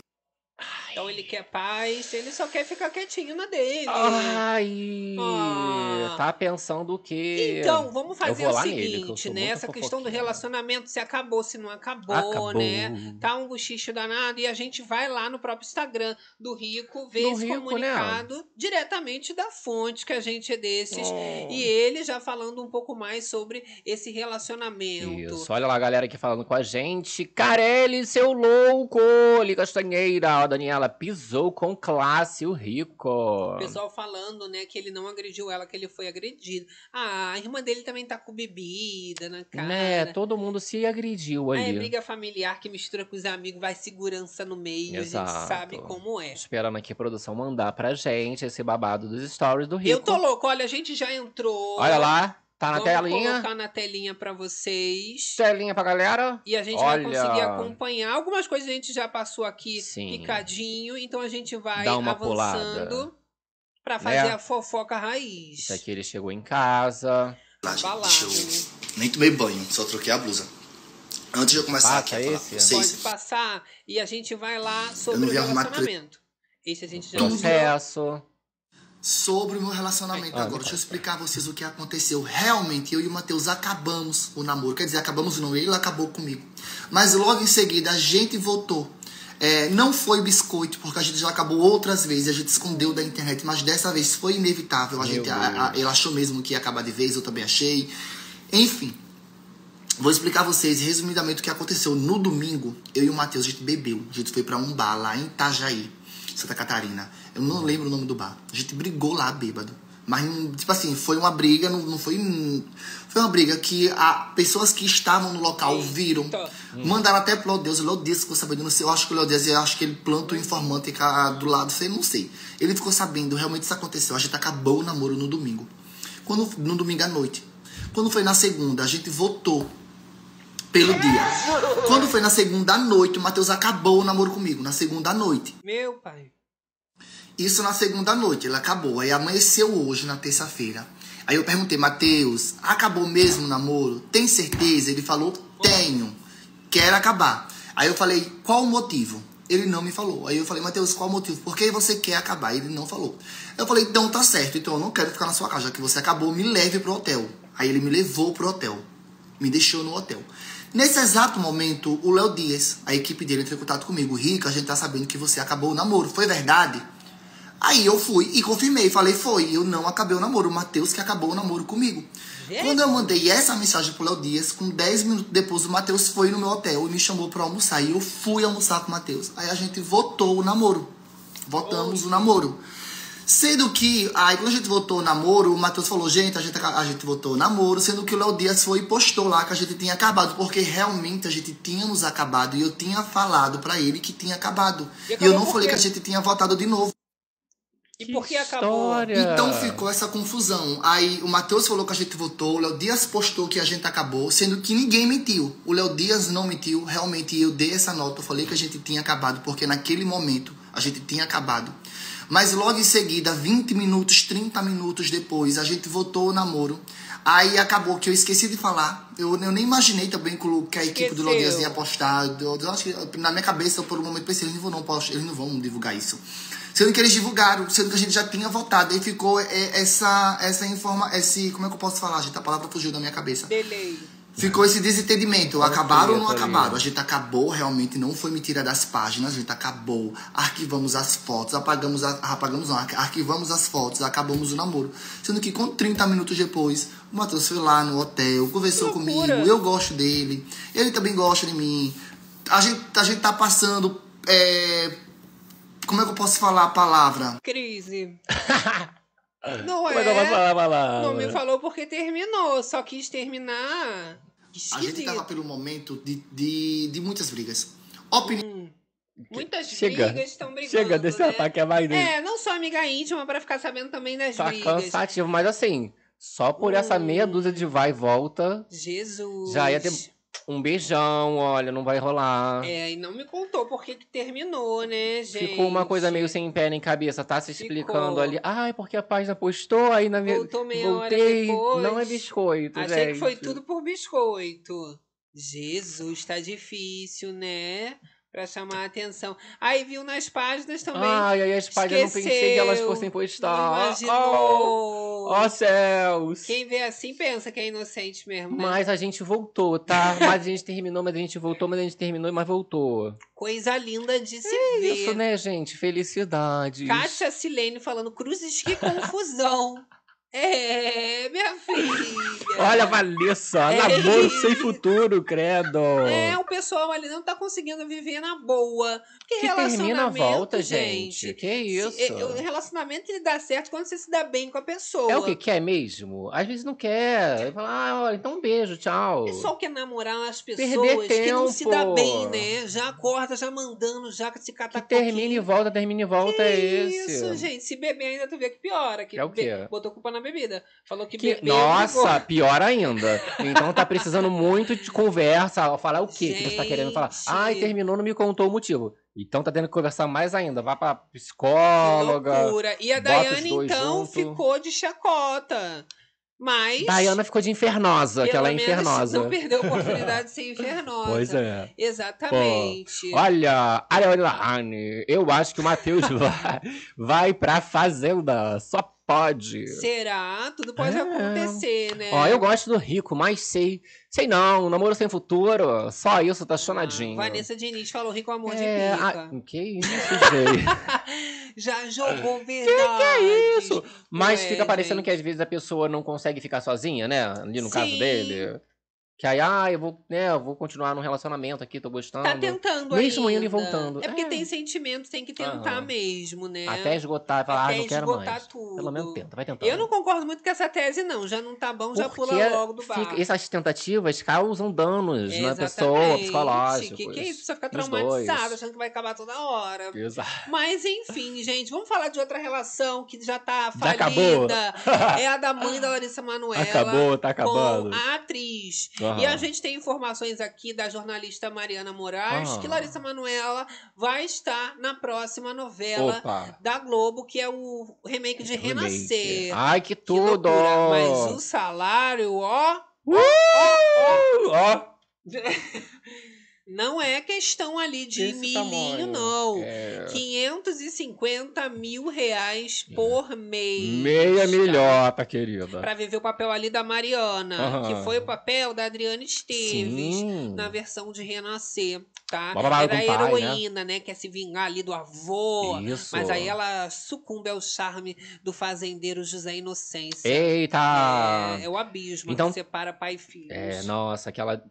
Então ele quer paz, ele só quer ficar quietinho na dele. Ai, ah. tá pensando o quê? Então, vamos fazer o seguinte, nele, né? Essa questão do relacionamento, se acabou, se não acabou, acabou, né? Tá um buchicho danado e a gente vai lá no próprio Instagram do Rico ver do esse Rico, né? comunicado né? diretamente da fonte que a gente é desses. Oh. E ele já falando um pouco mais sobre esse relacionamento. Isso, olha lá a galera aqui falando com a gente. Carelli, seu louco! Li Castanheira, Daniela pisou com classe o rico. O pessoal falando, né, que ele não agrediu ela, que ele foi agredido. Ah, a irmã dele também tá com bebida na cara. Né, todo mundo se agrediu ali. É briga familiar que mistura com os amigos, vai segurança no meio, Exato. a gente sabe como é. Esperando aqui a produção mandar pra gente esse babado dos stories do rico. Eu tô louco, olha, a gente já entrou. Olha lá. Tá na Vamos telinha. Vou colocar na telinha para vocês. Telinha pra galera. E a gente Olha... vai conseguir acompanhar. Algumas coisas a gente já passou aqui Sim. picadinho, então a gente vai Dá uma avançando para né? fazer né? a fofoca raiz. Isso aqui ele chegou em casa. Balado, eu... Nem tomei banho, só troquei a blusa. Antes de eu começar Passa aqui a esse, falar Pode passar e a gente vai lá sobre o relacionamento. Esse a gente já Processo sobre o meu relacionamento ah, agora. Deixa eu explicar a vocês o que aconteceu. Realmente, eu e o Matheus acabamos o namoro. Quer dizer, acabamos o namoro, ele acabou comigo. Mas logo em seguida, a gente voltou. É, não foi biscoito, porque a gente já acabou outras vezes, a gente escondeu da internet, mas dessa vez foi inevitável. A gente, a, a, ele achou mesmo que ia acabar de vez, eu também achei. Enfim, vou explicar a vocês resumidamente o que aconteceu. No domingo, eu e o Matheus, a gente bebeu. A gente foi para um bar lá em Itajaí, Santa Catarina. Eu não lembro o nome do bar. A gente brigou lá, bêbado. Mas, tipo assim, foi uma briga, não, não foi. Foi uma briga que a, pessoas que estavam no local viram. Mandaram até pro Lodias. O Lodias ficou sabendo, não sei, eu acho que o Lodias, eu acho que ele planta o informante do lado, sei, não sei. Ele ficou sabendo, realmente isso aconteceu. A gente acabou o namoro no domingo. Quando, no domingo à noite. Quando foi na segunda, a gente votou pelo dia. Quando foi na segunda à noite, o Matheus acabou o namoro comigo. Na segunda à noite. Meu pai. Isso na segunda noite, ele acabou. Aí amanheceu hoje, na terça-feira. Aí eu perguntei, Matheus, acabou mesmo o namoro? Tem certeza? Ele falou, tenho. Quero acabar. Aí eu falei, qual o motivo? Ele não me falou. Aí eu falei, Matheus, qual o motivo? Por que você quer acabar? Ele não falou. Eu falei, então tá certo, então eu não quero ficar na sua casa, já que você acabou, me leve pro hotel. Aí ele me levou pro hotel. Me deixou no hotel. Nesse exato momento, o Léo Dias, a equipe dele, entrou em contato comigo. Rica, a gente tá sabendo que você acabou o namoro. Foi verdade? Aí eu fui e confirmei, falei, foi, eu não acabei o namoro, o Matheus que acabou o namoro comigo. Gente. Quando eu mandei essa mensagem pro Léo Dias, com 10 minutos depois o Matheus foi no meu hotel e me chamou pra almoçar. E eu fui almoçar com o Matheus. Aí a gente votou o namoro. Votamos oh. o namoro. Sendo que, aí quando a gente votou o namoro, o Matheus falou, gente, a gente, a gente votou o namoro, sendo que o Léo Dias foi e postou lá que a gente tinha acabado, porque realmente a gente tínhamos acabado e eu tinha falado para ele que tinha acabado. E, e eu não falei que a gente tinha votado de novo. E que por que acabou? Então ficou essa confusão. Aí o Matheus falou que a gente votou, o Léo Dias postou que a gente acabou, sendo que ninguém mentiu. O Léo Dias não mentiu, realmente eu dei essa nota, eu falei que a gente tinha acabado, porque naquele momento a gente tinha acabado. Mas logo em seguida, 20 minutos, 30 minutos depois, a gente votou o namoro. Aí acabou que eu esqueci de falar. Eu, eu nem imaginei também que a equipe Esqueceu. do Léo Dias ia postar. Eu, eu, acho que na minha cabeça, por um momento, pensei, eles não, vão, eles não vão divulgar isso. Sendo que eles divulgaram, sendo que a gente já tinha votado. Aí ficou é, essa, essa informa, esse, como é que eu posso falar, gente? A palavra fugiu da minha cabeça. Delay. Ficou esse desentendimento. Acabaram ou não acabaram? A gente acabou, realmente não foi mentira das páginas, a gente acabou. Arquivamos as fotos, apagamos, a, apagamos não, arquivamos as fotos, acabamos o namoro. Sendo que com 30 minutos depois, o Matheus foi lá no hotel, conversou comigo, eu gosto dele, ele também gosta de mim. A gente, a gente tá passando é, como é que eu posso falar a palavra? Crise. Não Como é. é que eu falar? Não me falou porque terminou. Só quis terminar. A gente tava pelo momento de, de, de muitas brigas. Opinião. Hum. Muitas Chega. brigas estão brigando. Chega desse né? ataque a mais dele. É, não só amiga íntima, pra ficar sabendo também das Tá brigas. cansativo, mas assim, só por essa Hum. meia dúzia de vai e volta, Jesus. Já ia ter- um beijão, olha, não vai rolar. É, e não me contou por que que terminou, né, gente? Ficou uma coisa meio sem pé nem cabeça, tá se explicando Ficou. ali. Ai, porque a página postou, aí na minha. Voltou meia hora Voltei. depois. Não é biscoito, Achei que foi gente. tudo por biscoito. Jesus, tá difícil, né? Pra chamar a atenção. Aí viu nas páginas também. Ai, aí as páginas não pensei que elas Esqueceu, fossem postar. Oh, imaginou. oh, céus! Quem vê assim pensa que é inocente mesmo, né? Mas a gente voltou, tá? Mas a gente terminou, mas a gente voltou, mas a gente terminou, mas voltou. Coisa linda de se É ver. isso, né, gente? Felicidade. Kátia Silene falando, cruzes, que confusão. É, minha filha. Olha, Vanessa, É namoro isso. sem futuro, credo. É, o pessoal ali não tá conseguindo viver na boa. Porque que termina a volta, gente. gente. Que isso? se- é, O relacionamento ele dá certo quando você se dá bem com a pessoa. É o que quer mesmo? Às vezes não quer. Fala, ah, olha, então um beijo, tchau. O pessoal quer namorar as pessoas que não se dá bem, né? Já acorda, já mandando, já se Que catar termina e volta, termina e volta é esse. Isso, gente. Se beber ainda, tu vê que piora. Que É o quê? Botou culpa na bebida. Falou que, Que- bebeu. nossa, brigou. pior ainda. Então tá precisando muito de conversa. Falar o quê que você tá querendo falar? Gente. Ai, terminou, não me contou o motivo. Então tá tendo que conversar mais ainda. Vá pra Que psicóloga. loucura. E a Daiane, então, junto. ficou de chacota. Mas. Diana ficou de infernosa, que ela é infernosa. Não perdeu a oportunidade de ser infernosa. Pois é. Exatamente. Olha, Ariane, eu acho que o Matheus vai, vai pra fazenda. Só pode. Será? Tudo pode É. acontecer, né? Ó, eu gosto do rico, mas sei. Sei não, namoro sem futuro. Só isso, tá chonadinho. Ah, Vanessa Diniz falou rico amor é, de pica. ah, que isso, gente. Já jogou verdade. que é isso? Mas Ué, fica parecendo gente. que às vezes a pessoa não consegue ficar sozinha, né? Ali no caso Sim. dele. Que aí, ah, eu vou, né, eu vou continuar num relacionamento aqui, tô gostando. Tá tentando Mesmo ainda. indo e voltando. É porque É. tem sentimento, tem que tentar Aham. mesmo, né? Até esgotar falar, Até ah, não quero esgotar mais. tudo. Pelo menos tenta, vai tentando. Eu não concordo muito com essa tese, não. Já não tá bom, já Porque pula logo do fica- barco. essas tentativas causam danos na Exatamente. pessoa, psicológicos. Que, que isso? Você fica nos traumatizado, dois. achando que vai acabar toda hora. Exato. Mas enfim, gente, vamos falar de outra relação que já tá Já acabou? falida. é a da mãe da Larissa Manoela. Acabou, tá acabando. Com a atriz. Aham. E a gente tem informações aqui da jornalista Mariana Moraes Ah. que Larissa Manoela vai estar na próxima novela Opa. da Globo, que é o remake de Remake. Renascer. Ai, que Que tudo! loucura. Mas o salário, ó, Uh, ó, não é questão ali de desse milhinho, tamanho. não. É, 550 mil reais por mês. meia milhota, querida. Pra viver o papel ali da Mariana, que foi o papel da Adriana Esteves. Sim. Na versão de Renascer, tá? Babado Era a o né? heroína, né? Quer se vingar ali do avô. Isso. Mas aí ela sucumbe ao charme do fazendeiro José Inocência. Eita! É, é o abismo Então- que separa pai e filho. É, nossa, aquela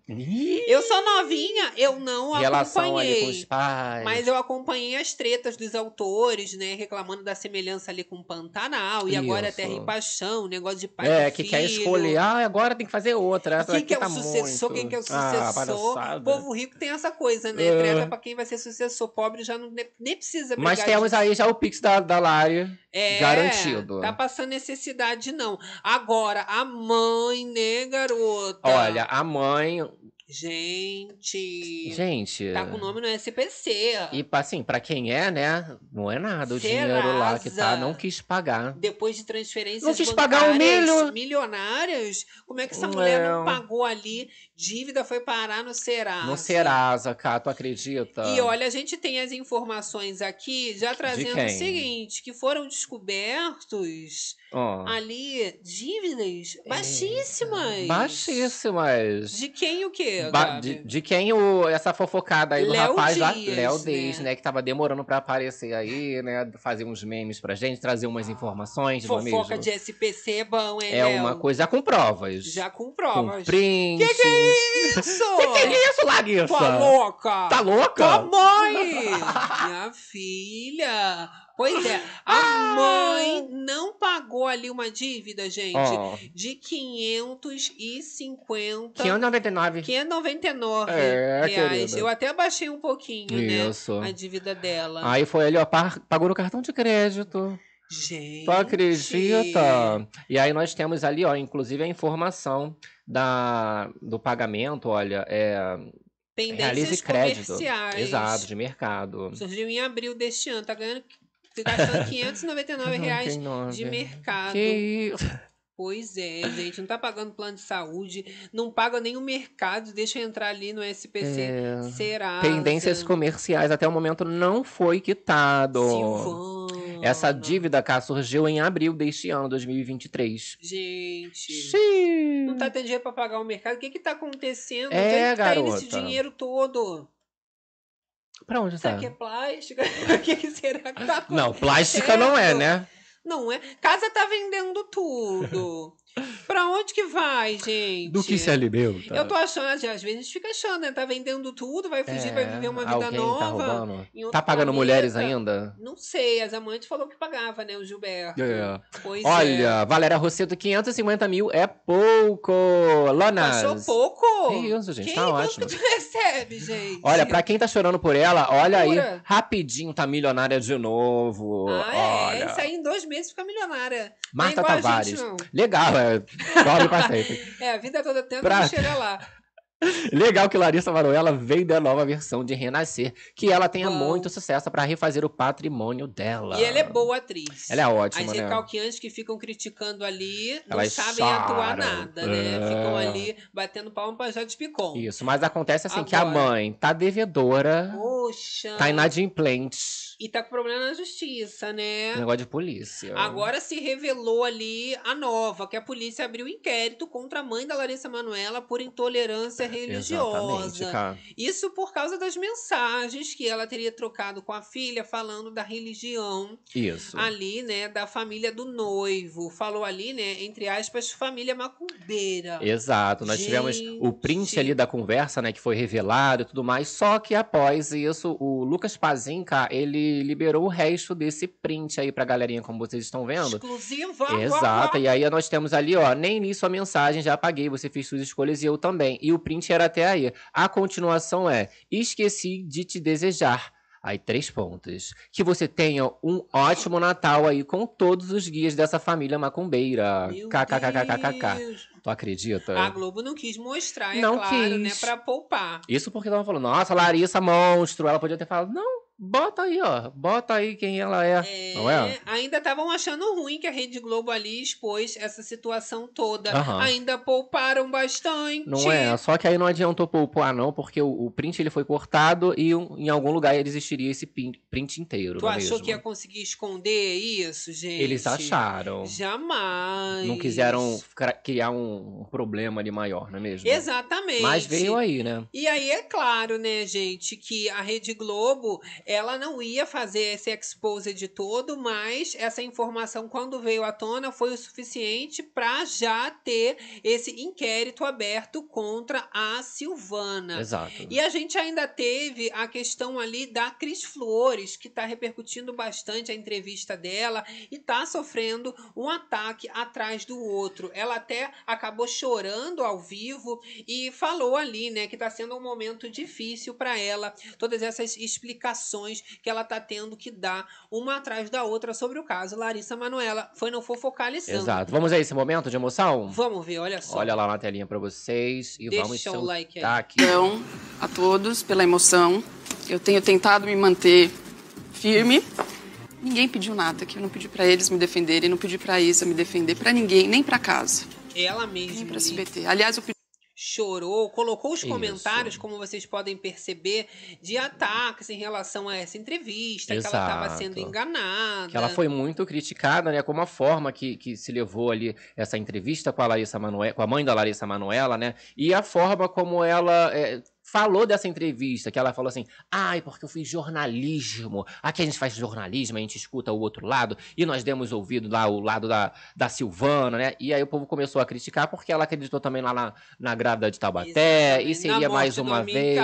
Eu sou novinha, eu não relação ali com acompanhei. os pais. Mas eu acompanhei as tretas dos autores, né? Reclamando da semelhança ali com o Pantanal. E agora é Isso. Terra e Paixão, negócio de pai É, e que filho. quer escolher. Ah, agora tem que fazer outra. Quem que é tá o sucessor, muito. quem que é o Ah, sucessor. palhaçada. povo rico tem essa coisa, né? É. Pra quem vai ser sucessor. Pobre já não, nem precisa brigar Mas temos aí já o Pix da, da Lari. É, garantido. Tá passando necessidade, não. Agora, a mãe, né, garota? Olha, a mãe. Gente. Gente. Tá com o nome no SPC. E assim, pra quem é, né? Não é nada. O dinheiro lá que tá, Serasa. não quis pagar. Depois de transferências Não quis pagar bancárias milho. milionárias, como é que essa Não mulher é. não pagou ali? Dívida foi parar no Serasa. No Serasa, cá, tu acredita? E olha, a gente tem as informações aqui já trazendo o seguinte: que foram descobertos Ó, ali dívidas baixíssimas. Baixíssimas. De quem o quê? Gabi? de, de quem o, essa fofocada aí do Léo rapaz lá, Dias, Léo né? Dias, né? Que tava demorando pra aparecer aí, né? Fazer uns memes pra gente, trazer umas informações, é Fofoca de SPC é bom, hein, É Léo? uma coisa com provas. Já com com provas. prints. Que que é isso? Que que é isso, Larissa? Tua louca! Tá louca? Tua mãe! Minha filha! Pois é, a Ah! mãe não pagou ali uma dívida, gente, Ó, de 550 599. 599 É, reais. querida. Eu até abaixei um pouquinho, né? Isso. A dívida dela. Aí foi ali, ó, pagou no cartão de crédito. Gente. Tu acredita? E aí nós temos ali, ó, inclusive a informação da, do pagamento, olha, é Pendências realize crédito. comerciais. Exato, de mercado. Surgiu em abril deste ano. Tá ganhando. Tá gastando 599 reais de mercado. Que isso? Pois é, gente. Não tá pagando plano de saúde. Não paga nem o mercado. Deixa eu entrar ali no SPC. É, Será? pendências comerciais até o momento não foi quitado. Silvana. Essa dívida, cá, surgiu em abril deste ano, 2023. Gente. Xiii. Não tá tendo dinheiro pra pagar o mercado. O que que tá acontecendo? É, Onde é que tá indo esse garota. dinheiro todo? Pra onde Isso tá? aqui é plástica? O que que será que tá Não, plástica não é, acontecendo? né? Não é? Casa tá vendendo tudo. Pra onde que vai, gente? Do que se alimenta. Eu tô achando, às vezes a gente fica achando, né? Tá vendendo tudo, vai fugir, vai É, viver uma vida Tá, nova. outro tá pagando planeta. mulheres ainda? Não sei, as amantes falou que pagava, né? O Gilberto. É. É. Olha, Valéria Rosseto, 550 mil é pouco. Lanas. Achou pouco? Que isso, gente, tá quanto ótimo. que tu recebe, gente? Olha, pra quem tá chorando por ela, olha aí, rapidinho tá milionária de novo. Ah, olha. é? Isso aí em dois meses fica milionária. Marta é Tavares. gente. Legal, é. Cobre pra sempre. É, a vida toda tenta Pra- chegar lá. Legal que Larissa Manoela veio da nova versão de Renascer, que ela tenha muito sucesso pra refazer o patrimônio dela. E ela é boa atriz. Ela é ótima, As né? recalqueantes que ficam criticando ali não Elas sabem atuar choram. nada, né? É. Ficam ali batendo palma pra Jade Picon. Isso, mas acontece assim que a Agora. mãe tá devedora, Poxa. tá inadimplente. E tá com problema na justiça, né? Negócio de polícia. Agora se revelou ali a nova, que a polícia abriu inquérito contra a mãe da Larissa Manoela por intolerância religiosa. Isso por causa das mensagens que ela teria trocado com a filha falando da religião Isso. ali, né, da família do noivo. Falou ali, né, entre aspas, família macumbeira. Exato, nós tivemos o print Gente. ali da conversa, né, que foi revelado e tudo mais, só que após isso, o Lucas Pazinca, ele liberou o resto desse print aí pra galerinha, como vocês estão vendo. Exclusiva. Exato, e aí nós temos ali, ó, nem li sua mensagem, já apaguei, você fez suas escolhas e eu também. E o print era até aí. A continuação é, esqueci de te desejar. Aí, três pontos. Que você tenha um ótimo Natal aí com todos os guias dessa família macumbeira. KKKKKK. Tu acredita? A Globo não quis mostrar, é Não claro, quis. né, pra poupar. Isso porque ela falou, nossa, Larissa, monstro. Ela podia ter falado, não, bota aí, ó. Bota aí quem ela é. É, Não é? Ainda estavam achando ruim que a Rede Globo ali expôs essa situação toda. Aham. Ainda pouparam bastante. Não é, só que aí não adiantou poupar não, porque o, o print ele foi cortado e um- em algum lugar existiria esse print inteiro, Tu é achou mesmo? que ia conseguir esconder isso, gente? Eles acharam. Jamais. Não quiseram criar um, um problema ali maior, não é mesmo? Exatamente. Mas veio aí, né? E aí é claro, né, gente, que a Rede Globo, ela não ia fazer esse exposed todo, mas essa informação quando veio à tona foi o suficiente para já ter esse inquérito aberto contra a Silvana. Exato. E a gente ainda teve a questão ali da Cris Flores, que está repercutindo bastante a entrevista dela e está sofrendo um ataque atrás do outro. Ela até acabou chorando ao vivo e falou ali, né, que está sendo um momento difícil para ela, todas essas explicações que ela está tendo que dar uma atrás da outra sobre o caso Larissa Manoela. Foi no Fofocalizando. Exato. Vamos a esse momento de emoção? Vamos ver, olha só. Olha lá na telinha pra vocês e Deixa vamos o like aí. aqui. Gratidão a todos pela emoção. Eu tenho tentado me manter firme. Ninguém pediu nada, que eu não pedi pra eles me defenderem, não pedi pra Isa me defender, pra ninguém, nem pra casa, Ela nem mesma pra ali. SBT. Aliás, eu pedi chorou, colocou os Isso. comentários, como vocês podem perceber, de ataques em relação a essa entrevista, que ela estava Exato. sendo enganada. Que ela foi muito criticada, né? Como a forma que, que se levou ali essa entrevista com a Larissa Manoela, com a mãe da Larissa Manoela, né? E a forma como ela é, falou dessa entrevista, que ela falou assim: ai, porque eu fiz jornalismo. Aqui a gente faz jornalismo, a gente escuta o outro lado, e nós demos ouvido lá o lado da, da Silvana, né? E aí o povo começou a criticar porque ela acreditou também lá na, na grávida de Taubaté, e Exatamente. seria Na mais uma vez.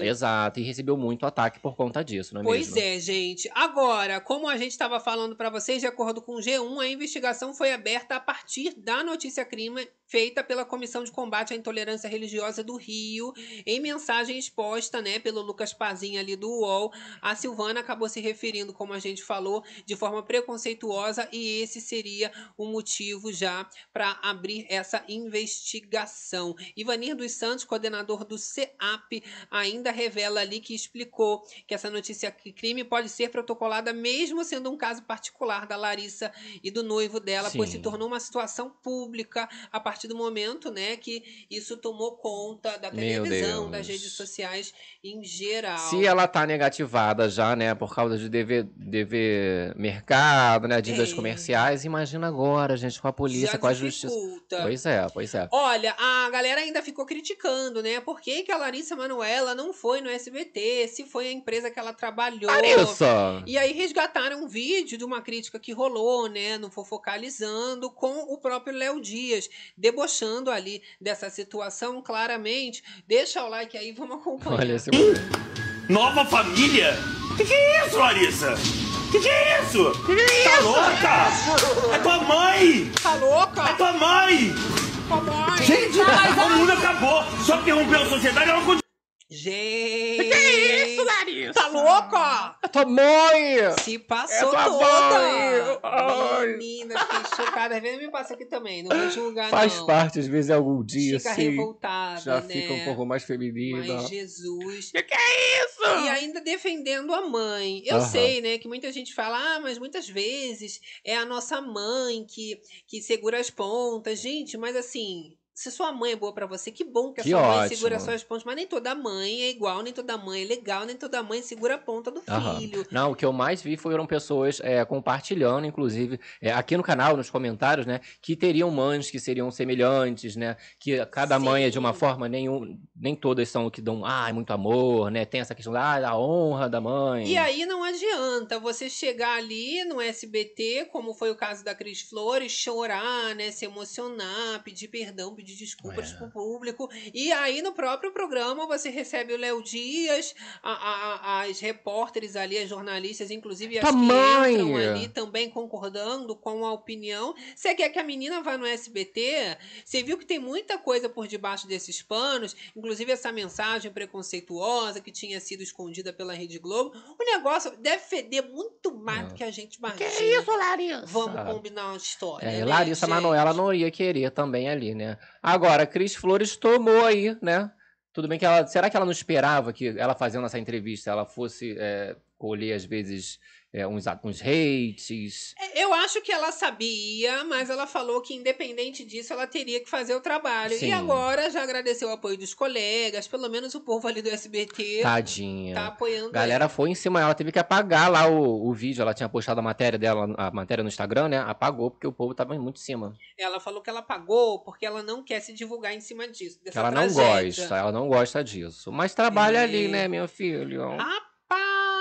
Exato, e recebeu muito ataque por conta disso, não é Pois mesmo? é, gente. Agora, como a gente estava falando para vocês, de acordo com o G1, a investigação foi aberta a partir da notícia crime feita pela Comissão de Combate à Intolerância Religiosa do Rio, em mensagem exposta, né, pelo Lucas Pazinha ali do UOL. A Silvana acabou se referindo, como a gente falou, de forma preconceituosa e esse seria o motivo já para abrir essa investigação. Ivanir dos Santos, coordenador do CEAP, ainda revela ali que explicou que essa notícia crime pode ser protocolada mesmo sendo um caso particular da Larissa e do noivo dela, pois se Sim. tornou uma situação pública a partir do momento, né, que isso tomou conta da televisão, Das redes sociais em geral. Se ela tá negativada já, né, por causa de dever, dever mercado, né, dívidas É. comerciais, imagina agora, gente, com a polícia, Já com a justiça. Pois é, pois é. Olha, a galera ainda ficou criticando, né? Por que, que a Larissa Manoela não foi no SBT? Se foi a empresa que ela trabalhou. Larissa! E aí resgataram um vídeo de uma crítica que rolou, né, no Fofocalizando, com o próprio Léo Dias, debochando ali dessa situação claramente. Deixa o like aí, vamos acompanhar. Olha esse Nova família? Que que é isso, Larissa? Que que é isso? Tá louca? É tua mãe! Tá louca? É tua mãe! Mamãe? Gente, o mundo acabou! Só que rompeu a sociedade, ela continua. Gente! Larissa? Tá louca? É tua mãe! Se É passou tua toda! mãe! Menina, fiquei chocada. Às vezes me passa aqui também, não vou julgar Faz não. parte, às vezes, algum dia, Fica sim. revoltada, Já né? fica um pouco mais feminina. Mas Jesus. Que que é isso? E ainda defendendo a mãe. Eu Aham. sei, né, que muita gente fala, ah, mas muitas vezes é a nossa mãe que, que segura as pontas. Gente, mas assim, se sua mãe é boa pra você, que bom que a Que sua mãe ótimo. segura suas pontas. Mas nem toda mãe é igual, nem toda mãe é legal, nem toda mãe segura a ponta do Aham. filho. Não, o que eu mais vi foram pessoas é, compartilhando, inclusive, é, aqui no canal, nos comentários, né? Que teriam mães que seriam semelhantes, né? Que cada mãe é de uma Sim. forma, nenhum, nem todas são o que dão, ah, muito amor, né? Tem essa questão da, da honra da mãe. E aí não adianta você chegar ali no SBT, como foi o caso da Cris Flores, chorar, né, se emocionar, pedir perdão, pedir desculpas É. pro público. E aí no próprio programa você recebe o Léo Dias, a- a- as repórteres ali, as jornalistas, inclusive as Tua que entram ali também concordando com a opinião. Você quer que a menina vá no SBT? Você viu que tem muita coisa por debaixo desses panos, inclusive essa mensagem preconceituosa que tinha sido escondida pela Rede Globo. O negócio deve feder muito mais Não. do que a gente imagina. Que isso, Larissa? Vamos combinar uma história. É, né, Larissa gente? Manoela não ia querer também ali, né? Agora, Cris Flores tomou aí, né? Tudo bem que ela. Será que ela não esperava que ela fazendo essa entrevista ela fosse é, colher, às vezes, é, uns, uns hates? É, Eu acho que ela sabia, mas ela falou que, independente disso, ela teria que fazer o trabalho. Sim. E agora já agradeceu o apoio dos colegas, pelo menos o povo ali do SBT Tadinha. tá apoiando. A galera foi em cima, ela teve que apagar lá o, o vídeo. Ela tinha postado a matéria dela, a matéria no Instagram, né? Apagou, porque o povo tava muito em cima. Ela falou que ela pagou porque ela não quer se divulgar em cima disso. Que Dessa ela não tragédia. gosta, ela não gosta disso. Mas trabalha É. ali, né, meu filho? Rapaz!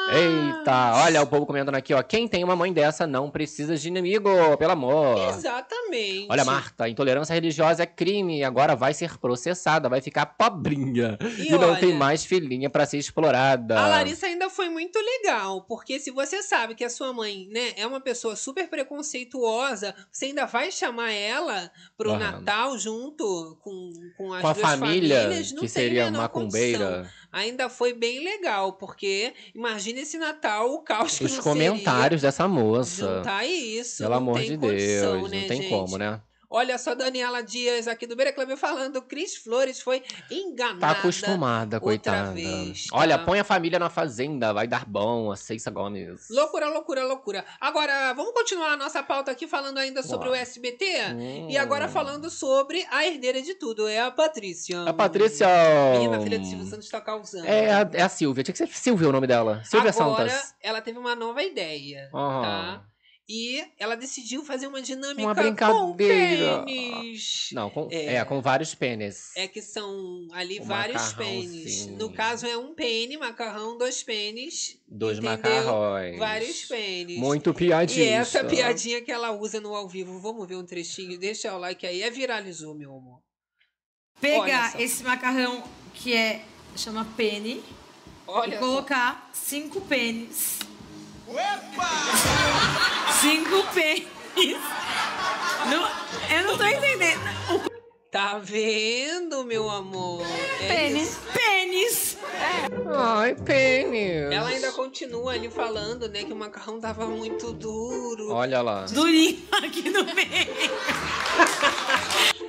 Eita, olha o povo comentando aqui, ó. Quem tem uma mãe dessa não precisa de inimigo, pelo amor. Exatamente. Olha, Marta, intolerância religiosa é crime e agora vai ser processada, vai ficar pobrinha. E, E, não olha, tem mais filhinha pra ser explorada. A Larissa ainda foi muito legal, porque se você sabe que a sua mãe, né, é uma pessoa super preconceituosa, você ainda vai chamar ela pro Aham. Natal junto com, com as Com a família, famílias, não que seria a menor condição. Ainda foi bem legal, porque imagina esse Natal, o caos que Os comentários dessa moça. juntar isso. Pelo amor de condição, Deus, né, não tem gente? como, né? Olha só, Daniela Dias aqui do Beira Club falando, Cris Flores foi enganada. Tá acostumada, outra coitada. vez, tá? Olha, põe a família na fazenda, vai dar bom, a Ceissa Gomes. Loucura, loucura, loucura. Agora, vamos continuar a nossa pauta aqui falando ainda sobre Uau. o SBT? Hum. E agora falando sobre a herdeira de tudo, é a Patrícia. A Patrícia. Menina, filha do Silvio Santos tá causando. É a, é a Silvia. Tinha que ser Silvia o nome dela. Silvia agora, Santos. ela teve uma nova ideia, Aham. tá? E ela decidiu fazer uma dinâmica Uma brincadeira. com pênis. Não, com, É. é. com vários pênis. É que são ali O vários pênis. No caso é um pene, macarrão, dois pênis. Dois entendeu? macarrões. Vários pênis. Muito E piadinha. essa piadinha que ela usa no ao vivo, vamos ver um trechinho? Deixa o like aí. É viralizou, meu amor. Pegar esse macarrão que é chama pene Olha e só. colocar cinco pênis. Cinco pênis. Não, eu não tô entendendo. Tá vendo, meu amor? Pênis. Pênis. Ai, pênis. Ela ainda continua ali falando, né, que o macarrão tava muito duro. Olha lá. Durinho aqui no meio.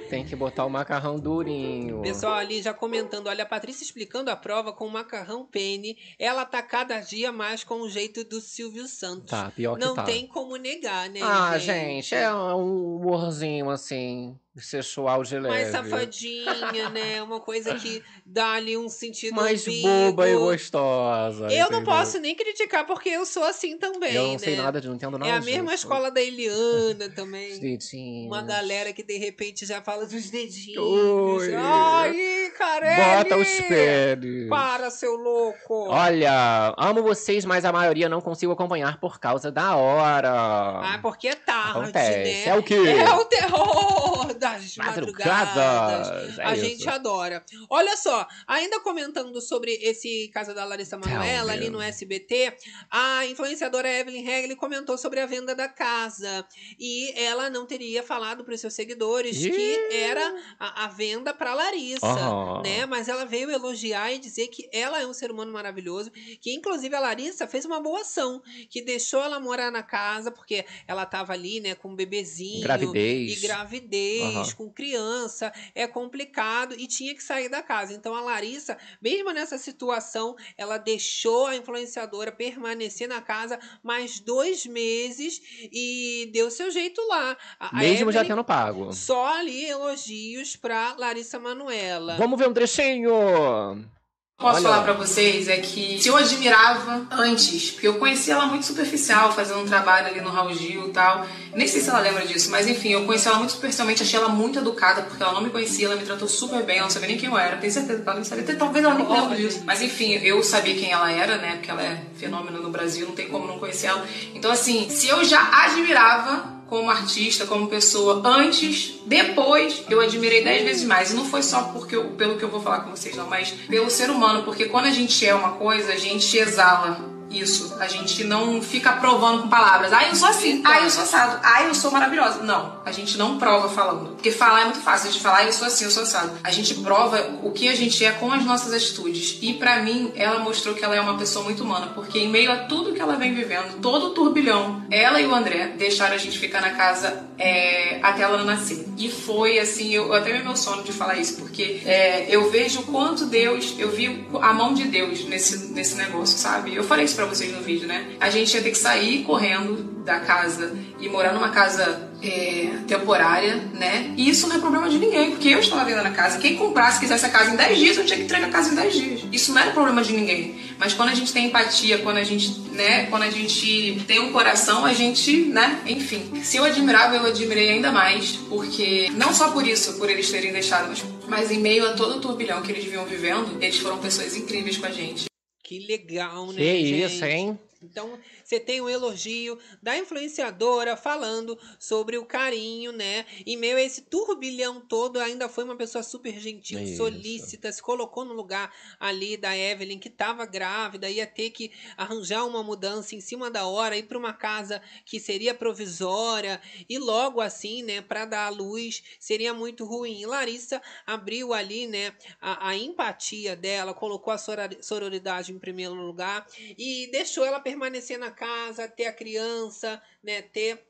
Tem que botar o macarrão durinho. Pessoal ali já comentando, olha, a Patrícia explicando a prova com o macarrão pene. Ela tá cada dia mais com o jeito do Silvio Santos. Tá, pior que Não tá. tem como negar, né? Ah, gente, é um humorzinho assim, sexual de leve. Mais safadinha, né? Uma coisa que dá ali um sentido Mais. Boba e gostosa. Eu não entendeu? posso nem criticar, porque eu sou assim também, Eu não né? sei nada, de- não entendo nada É a mesma disso. escola da Eliana também. Os dedinhos. Uma galera que de repente já fala dos dedinhos. Ui. Ai, Carelli! Bota os pés. Para, seu louco! Olha, amo vocês, mas a maioria não consigo acompanhar por causa da hora. Ah, porque é tarde, Acontece. né? É o quê? É o terror das madrugadas. Madrugadas. É a isso. gente adora. Olha só, ainda comentando sobre esse caso da Larissa Manoela Tell me. ali no SBT, a influenciadora Evelyn Regli comentou sobre a venda da casa. E ela não teria falado para os seus seguidores que era a, a venda para Larissa, Aham. né? Mas ela veio elogiar e dizer que ela é um ser humano maravilhoso, que inclusive a Larissa fez uma boa ação, que deixou ela morar na casa porque ela tava ali, né, com um bebezinho Gravidez. e gravidez, Aham. com criança, é complicado e tinha que sair da casa. Então a Larissa, mesmo nessa situação, ela deixou a influenciadora permanecer na casa mais dois meses e deu seu jeito lá. A- Mesmo já Evelyn, tendo pago. Só ali elogios pra Larissa Manuela. Vamos ver um trechinho. Posso Olha falar pra vocês é que se eu admirava antes, porque eu conheci ela muito superficial, fazendo um trabalho ali no Raul Gil e tal. Nem sei se ela lembra disso, mas enfim, eu conheci ela muito superficialmente, achei ela muito educada, porque ela não me conhecia, ela me tratou super bem, ela não sabia nem quem eu era. Tenho certeza que ela não sabia, talvez ela nem lembre disso. Mas enfim, eu sabia quem ela era, né? Porque ela é fenômeno no Brasil, não tem como não conhecer ela. Então, assim, se eu já admirava como artista, como pessoa, antes, depois, eu admirei dez vezes mais. E não foi só porque eu- pelo que eu vou falar com vocês, não, mas pelo ser humano, porque quando a gente é uma coisa, a gente exala isso. A gente não fica provando com palavras. Ah, eu sou assim. Ah, eu sou assado. Ah, eu sou maravilhosa. Não, a gente não prova falando. Porque falar é muito fácil. A gente falar, ah, eu sou assim, eu sou assado. A gente prova o que a gente é com as nossas atitudes. E pra mim, ela mostrou que ela é uma pessoa muito humana. Porque em meio a tudo que ela vem vivendo, todo o turbilhão, ela e o André deixaram a gente ficar na casa é, até ela nascer. E foi assim, eu, eu até me emociono de falar isso. Porque é, eu vejo o quanto Deus, eu vi a mão de Deus nesse, nesse negócio, sabe? Eu falei isso pra vocês no vídeo, né? A gente ia ter que sair correndo da casa e morar numa casa é, temporária, né? E isso não é problema de ninguém, porque eu estava vendendo a casa. Quem comprasse, quisesse a casa em 10 dias, eu tinha que entregar a casa em 10 dias. Isso não era problema de ninguém. Mas quando a gente tem empatia, quando a gente, né, quando a gente tem um coração, a gente, né, enfim. Se eu admirava, eu admirei ainda mais, porque não só por isso, por eles terem deixado, mas, mas em meio a todo o turbilhão que eles vinham vivendo, eles foram pessoas incríveis com a gente. Que legal, né, Que gente? isso, hein? Então, você tem um elogio da influenciadora falando sobre o carinho, né? Em meio a esse turbilhão todo, ainda foi uma pessoa super gentil, Isso. solícita, se colocou no lugar ali da Evelyn, que estava grávida, ia ter que arranjar uma mudança em cima da hora, ir para uma casa que seria provisória, e logo assim, né, para dar à luz, seria muito ruim. E Larissa abriu ali, né, a, a empatia dela, colocou a sorori- sororidade em primeiro lugar e deixou ela permanecer na casa, ter a criança, né, ter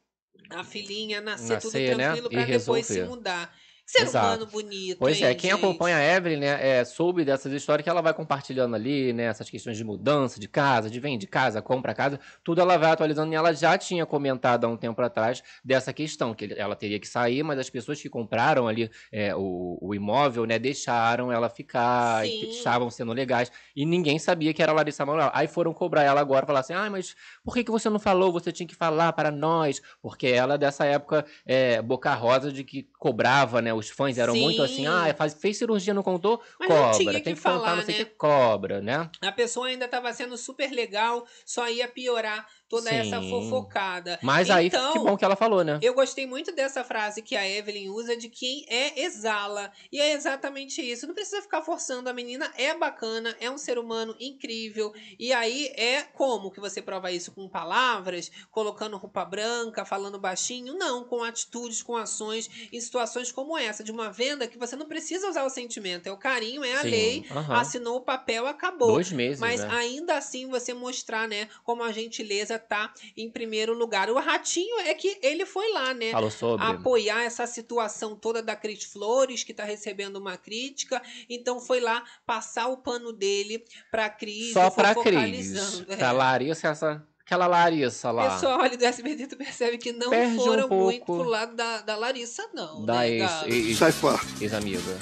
a filhinha, nascer, tudo Nascer, né, tranquilo e para depois se mudar. Ser Exato. humano bonito. Pois hein, é, quem gente? acompanha a Evelyn, né, é, soube dessas histórias que ela vai compartilhando ali, né, essas questões de mudança de casa, de vende casa, compra casa, tudo ela vai atualizando e ela já tinha comentado há um tempo atrás dessa questão, que ela teria que sair, mas as pessoas que compraram ali é, o, o imóvel, né, deixaram ela ficar, e Sim. estavam sendo legais, e ninguém sabia que era a Larissa Manoela. Aí foram cobrar ela agora, falar assim, ah, mas por que, que você não falou? Você tinha que falar para nós, porque ela dessa época é, boca rosa de que cobrava, né, os fãs eram muito assim, Sim. ah, faz, fez cirurgia, não contou? Mas não cobra. tinha Tem que que contar, falar, não sei o né? que cobra, né? A pessoa ainda estava sendo super legal, só ia piorar toda essa Sim. fofocada. Mas aí, então, que bom que ela falou, né? Eu gostei muito dessa frase que a Evelyn usa de quem é exala. E é exatamente isso. Não precisa ficar forçando. A menina é bacana, é um ser humano incrível. E aí é como que você prova isso? Com palavras, colocando roupa branca, falando baixinho? Não, com atitudes, com ações, em situações como essa, de uma venda que você não precisa usar o sentimento. É o carinho, é a Sim, lei. aham. Assinou o papel, acabou. Dois meses, Mas né? ainda assim você mostrar, né, como a gentileza tá em primeiro lugar. O ratinho é que ele foi lá, né? Falou sobre. Apoiar essa situação toda da Cris Flores, que tá recebendo uma crítica. Então foi lá passar o pano dele pra Cris. Só pra Cris. É. Pra Larissa, essa, aquela Larissa lá. Pessoal ali do SBT, tu percebe que não Perde um foram muito pouco pro lado da, da Larissa, não. da né, ex, ex, Sai fora. ex-amiga.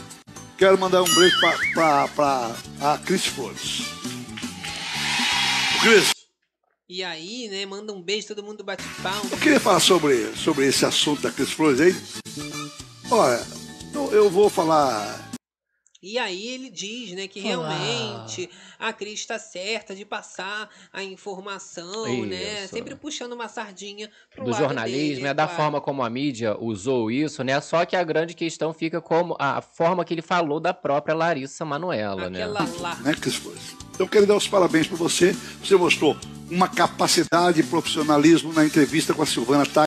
Quero mandar um beijo pra, pra, pra a Cris Flores. Cris, E aí, né, manda um beijo, todo mundo bate palma. eu queria falar sobre, sobre esse assunto da Cris Flores aí. Olha, eu, eu vou falar. E aí ele diz, né, que realmente a Cris está certa de passar a informação, né? Isso. Sempre puxando uma sardinha pro do lado jornalismo, dele, é da claro. forma como a mídia usou isso, né? Só que a grande questão fica como a forma que ele falou da própria Larissa Manoela, né? Aquela lá. né, Cris Flores? Eu quero dar os parabéns para você. Você mostrou uma capacidade e profissionalismo na entrevista com a Silvana Tá.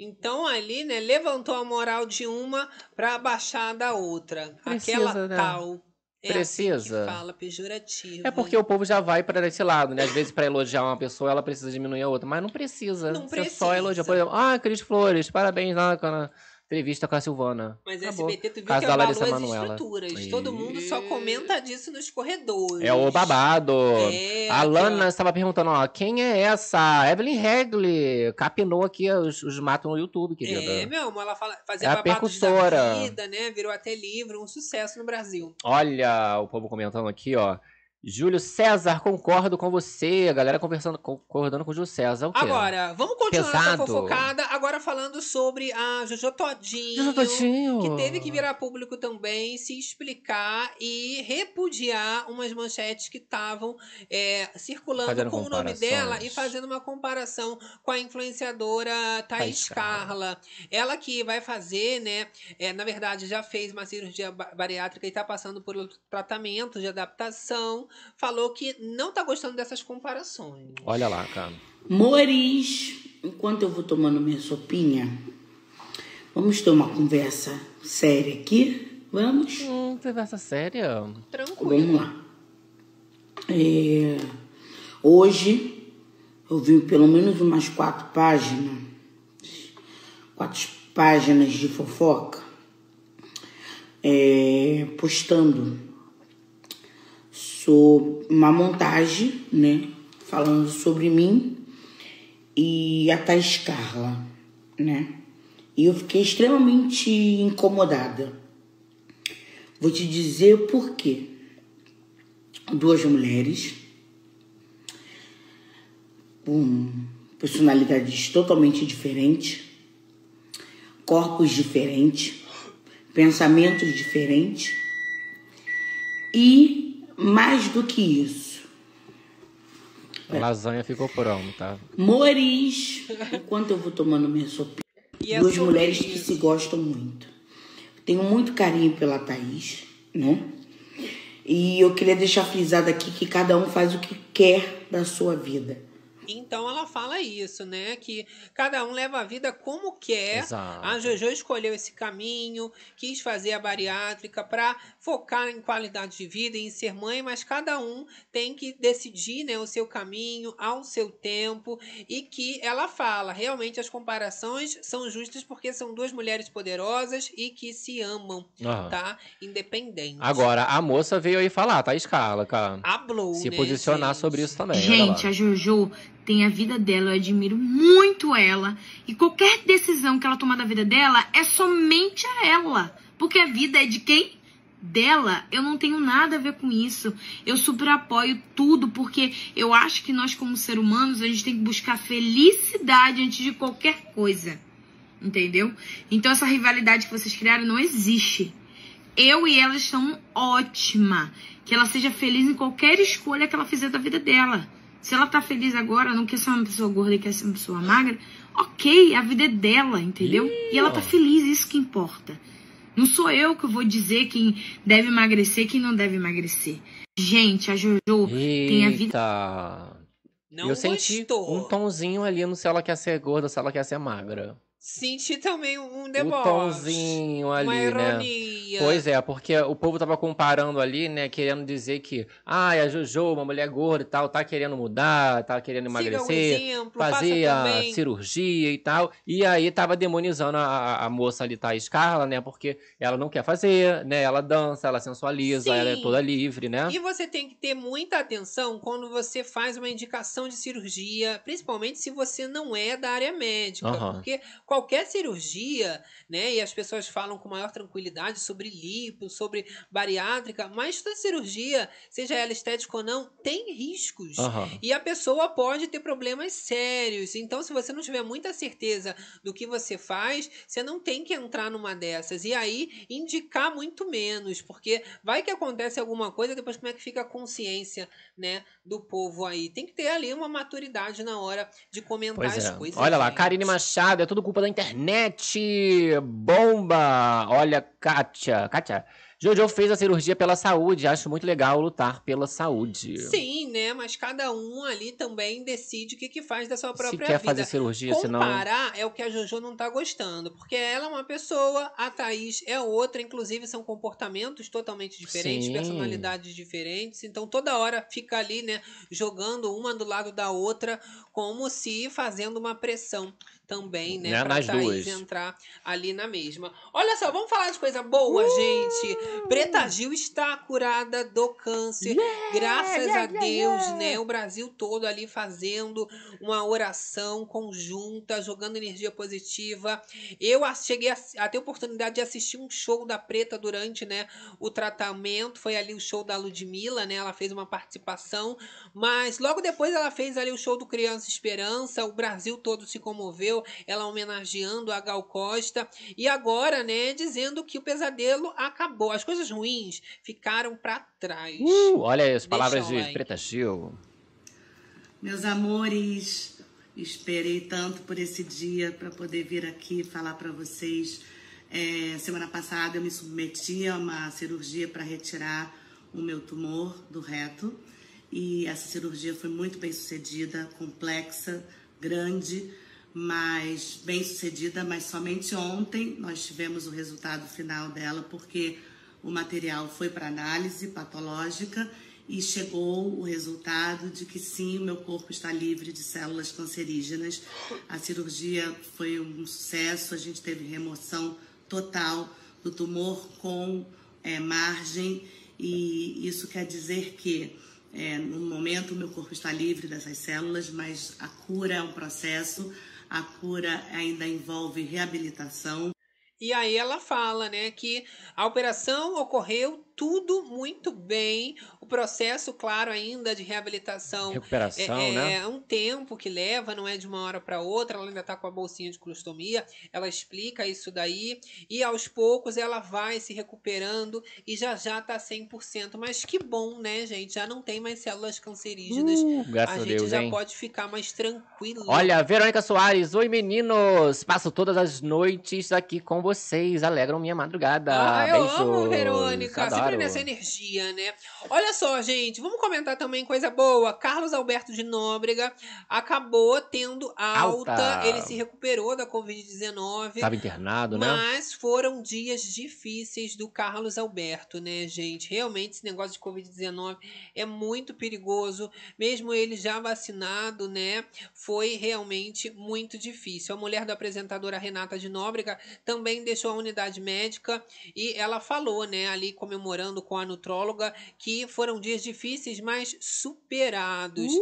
Então ali, né, levantou a moral de uma pra baixar da outra. Precisa, Aquela né? tal. É assim Precisa. que fala pejorativo. É porque o povo já vai para esse lado, né? Às vezes, para elogiar uma pessoa, ela precisa diminuir a outra. Mas não precisa. Não Você precisa. só elogia. Por exemplo, ah, Cris Flores, parabéns lá na entrevista com a Silvana. Mas Acabou. SBT, tu viu Caso que da abalou as Manoela. estruturas. Todo mundo só comenta disso nos corredores. É o babado. É, a Lana estava perguntando, ó, quem é essa? Evelyn Regli. Capinou aqui os, os matos no YouTube, querida. É, meu amor, ela fala, fazia É a babados da vida, né? Virou até livro, um sucesso no Brasil. Olha o povo comentando aqui, ó. Júlio César, concordo com você. A galera conversando, concordando com o Júlio César. O quê? Agora, vamos continuar essa Pesado. fofocada, agora falando sobre a Jojo Todinho. Jojo Todinho. Que teve que virar público também, se explicar e repudiar umas manchetes que estavam é, circulando Fazendo com o nome dela e fazendo uma comparação com a influenciadora Thaís Thaís Carla. Ela que vai fazer, né? é, na verdade, já fez uma cirurgia ba- bariátrica e está passando por outro tratamento de adaptação. Falou que não tá gostando dessas comparações. Olha lá, cara. Mores, enquanto eu vou tomando minha sopinha, vamos ter uma conversa séria aqui? Vamos? Hum, conversa séria. Tranquilo. Vamos lá. É, hoje eu vi pelo menos umas quatro páginas, quatro páginas de fofoca, é, postando sobre uma montagem, né? Falando sobre mim e a Thais Carla, né? E eu fiquei extremamente incomodada. Vou te dizer por quê. Duas mulheres com personalidades totalmente diferentes, corpos diferentes, pensamentos diferentes e mais do que isso, A lasanha ficou pronta. Mores, enquanto eu vou tomando minha sopinha. E é Duas mulheres que se gostam muito. Tenho muito carinho pela Thaís, né? E eu queria deixar frisado aqui que cada um faz o que quer da sua vida. Então ela fala isso, né? Que cada um leva a vida como quer. Exato. A Jojo escolheu esse caminho, quis fazer a bariátrica para focar em qualidade de vida e em ser mãe, mas cada um tem que decidir né, o seu caminho ao seu tempo e que ela fala, realmente as comparações são justas porque são duas mulheres poderosas e que se amam, Aham. tá? Independente. Agora, a moça veio aí falar, tá, Escala, cara? Hablou, Se né, posicionar gente? sobre isso também. Gente, a Jojo tem a vida dela, eu admiro muito ela. E qualquer decisão que ela tomar da vida dela é somente a ela. Porque a vida é de quem? Dela. Eu não tenho nada a ver com isso. Eu super apoio tudo, porque eu acho que nós, como seres humanos, a gente tem que buscar felicidade antes de qualquer coisa. Entendeu? Então essa rivalidade que vocês criaram não existe. Eu e ela estão ótima. Que ela seja feliz em qualquer escolha que ela fizer da vida dela. Se ela tá feliz agora, não quer ser uma pessoa gorda e quer ser uma pessoa magra, ok, a vida é dela, entendeu? E ela tá feliz, isso que importa. Não sou eu que vou dizer quem deve emagrecer e quem não deve emagrecer. Gente, a Jojo tem a vida. Eita. Não eu senti gostou. um tomzinho ali no se ela quer ser gorda, se ela quer ser magra. Senti também um Um deboche. tomzinho ali, uma né? ironia. Pois é, porque o povo tava comparando ali, né, querendo dizer que, ah, a Jojo, uma mulher gorda e tal, tá querendo mudar, tá querendo emagrecer, exemplo, fazer a também. cirurgia e tal. E aí tava demonizando a, a- a moça ali, tá, Carla, né, porque ela não quer fazer, né, ela dança, ela sensualiza, ela é Sim. toda livre, né? E você tem que ter muita atenção quando você faz uma indicação de cirurgia, principalmente se você não é da área médica, Aham. porque qualquer cirurgia, né, e as pessoas falam com maior tranquilidade sobre lipo, sobre bariátrica, mas toda cirurgia, seja ela estética ou não, tem riscos. Aham. E a pessoa pode ter problemas sérios. Então, se você não tiver muita certeza do que você faz, você não tem que entrar numa dessas. E aí, indicar muito menos, porque vai que acontece alguma coisa, depois como é que fica a consciência, né, do povo aí. Tem que ter ali uma maturidade na hora de comentar as é. coisas. Olha lá, gente. Karine Machado, é tudo culpa da internet. Bomba! Olha, Kátia. Kátia, Jojo fez a cirurgia pela saúde. Acho muito legal lutar pela saúde. Sim, né? Mas cada um ali também decide o que, que faz da sua Se própria quer vida. fazer cirurgia, senão. Comparar é o que a Jojo não tá gostando. Porque ela é uma pessoa, a Thaís é outra. Inclusive, são comportamentos totalmente diferentes, Sim. personalidades diferentes. Então, toda hora fica ali, né? Jogando uma do lado da outra, como se fazendo uma pressão também, né? Né, Pra nas Thaís duas. entrar ali na mesma. Olha só, vamos falar de coisa boa, Uh! gente. Preta Gil está curada do câncer. Graças a Deus, né? O Brasil todo ali fazendo uma oração conjunta, jogando energia positiva. Eu cheguei a, a ter a oportunidade de assistir um show da Preta durante, né, o tratamento. Foi ali o show da Ludmilla, né? Ela fez uma participação, mas logo depois ela fez ali o show do Criança Esperança. O Brasil todo se comoveu, ela homenageando a Gal Costa e agora, né, dizendo que o pesadelo acabou. As coisas ruins ficaram pra trás. Uh, olha aí as palavras Deixa de like. Preta Gil. Meus amores, esperei tanto por esse dia para poder vir aqui falar para vocês. É, semana passada eu me submeti a uma cirurgia para retirar o meu tumor do reto e essa cirurgia foi muito bem sucedida, complexa, grande, mas bem sucedida. Mas somente ontem nós tivemos o resultado final dela porque o material foi para análise patológica e chegou o resultado de que sim, o meu corpo está livre de células cancerígenas. A cirurgia foi um sucesso, a gente teve remoção total do tumor com é, margem e isso quer dizer que é, no momento o meu corpo está livre dessas células, mas a cura é um processo, a cura ainda envolve reabilitação. E aí ela fala, né, que a operação ocorreu tudo muito bem. O processo, claro, ainda de reabilitação Recuperação, é, né? é um tempo que leva, não é de uma hora para outra. Ela ainda tá com a bolsinha de colostomia. Ela explica isso daí e aos poucos ela vai se recuperando e já já tá 100%. Mas que bom, né, gente? Já não tem mais células cancerígenas. Uh, graças a a gente Deus, já hein? pode ficar mais tranquilo. Olha, Verônica Soares, oi meninos! Passo todas as noites aqui com vocês, alegram minha madrugada. Ah, eu Beijos. amo, Verônica. Adoro. Claro. nessa energia, né? Olha só, gente, vamos comentar também coisa boa. Carlos Alberto de Nóbrega acabou tendo alta, Alta. ele se recuperou da Covid-19. Tava internado, né? Mas foram dias difíceis do Carlos Alberto, né, gente? Realmente esse negócio de Covid-19 é muito perigoso. Mesmo ele já vacinado, né? Foi realmente muito difícil. A mulher da apresentadora Renata de Nóbrega também deixou a unidade médica e ela falou, né, ali comemorando com a nutróloga, que foram dias difíceis, mas superados.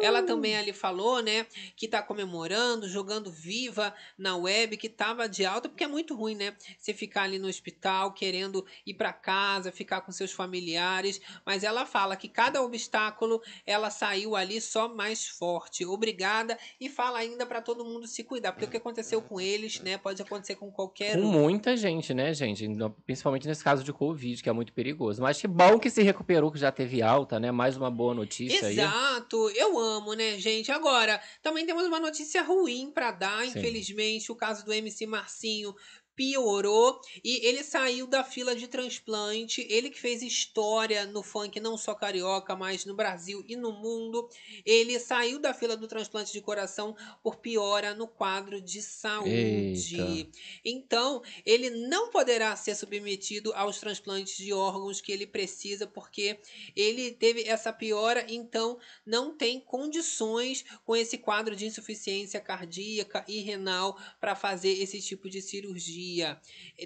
Ela também ali falou, né, que tá comemorando, jogando viva na web, que tava de alta, porque é muito ruim, né? Você ficar ali no hospital querendo ir para casa, ficar com seus familiares, mas ela fala que cada obstáculo ela saiu ali só mais forte. Obrigada e fala ainda para todo mundo se cuidar, porque o que aconteceu com eles, né, pode acontecer com qualquer Com um. muita gente, né, gente? Principalmente nesse caso de Covid, que é muito perigoso. Mas que bom que se recuperou, que já teve alta, né? Mais uma boa notícia aí. Exato, eu amo, né, gente? Agora, também temos uma notícia ruim pra dar, Sim. infelizmente, o caso do MC Marcinho piorou e ele saiu da fila de transplante. Ele que fez história no funk, não só carioca, mas no Brasil e no mundo. Ele saiu da fila do transplante de coração por piora no quadro de saúde. Eita. Então, ele não poderá ser submetido aos transplantes de órgãos que ele precisa, porque ele teve essa piora, então não tem condições com esse quadro de insuficiência cardíaca e renal para fazer esse tipo de cirurgia.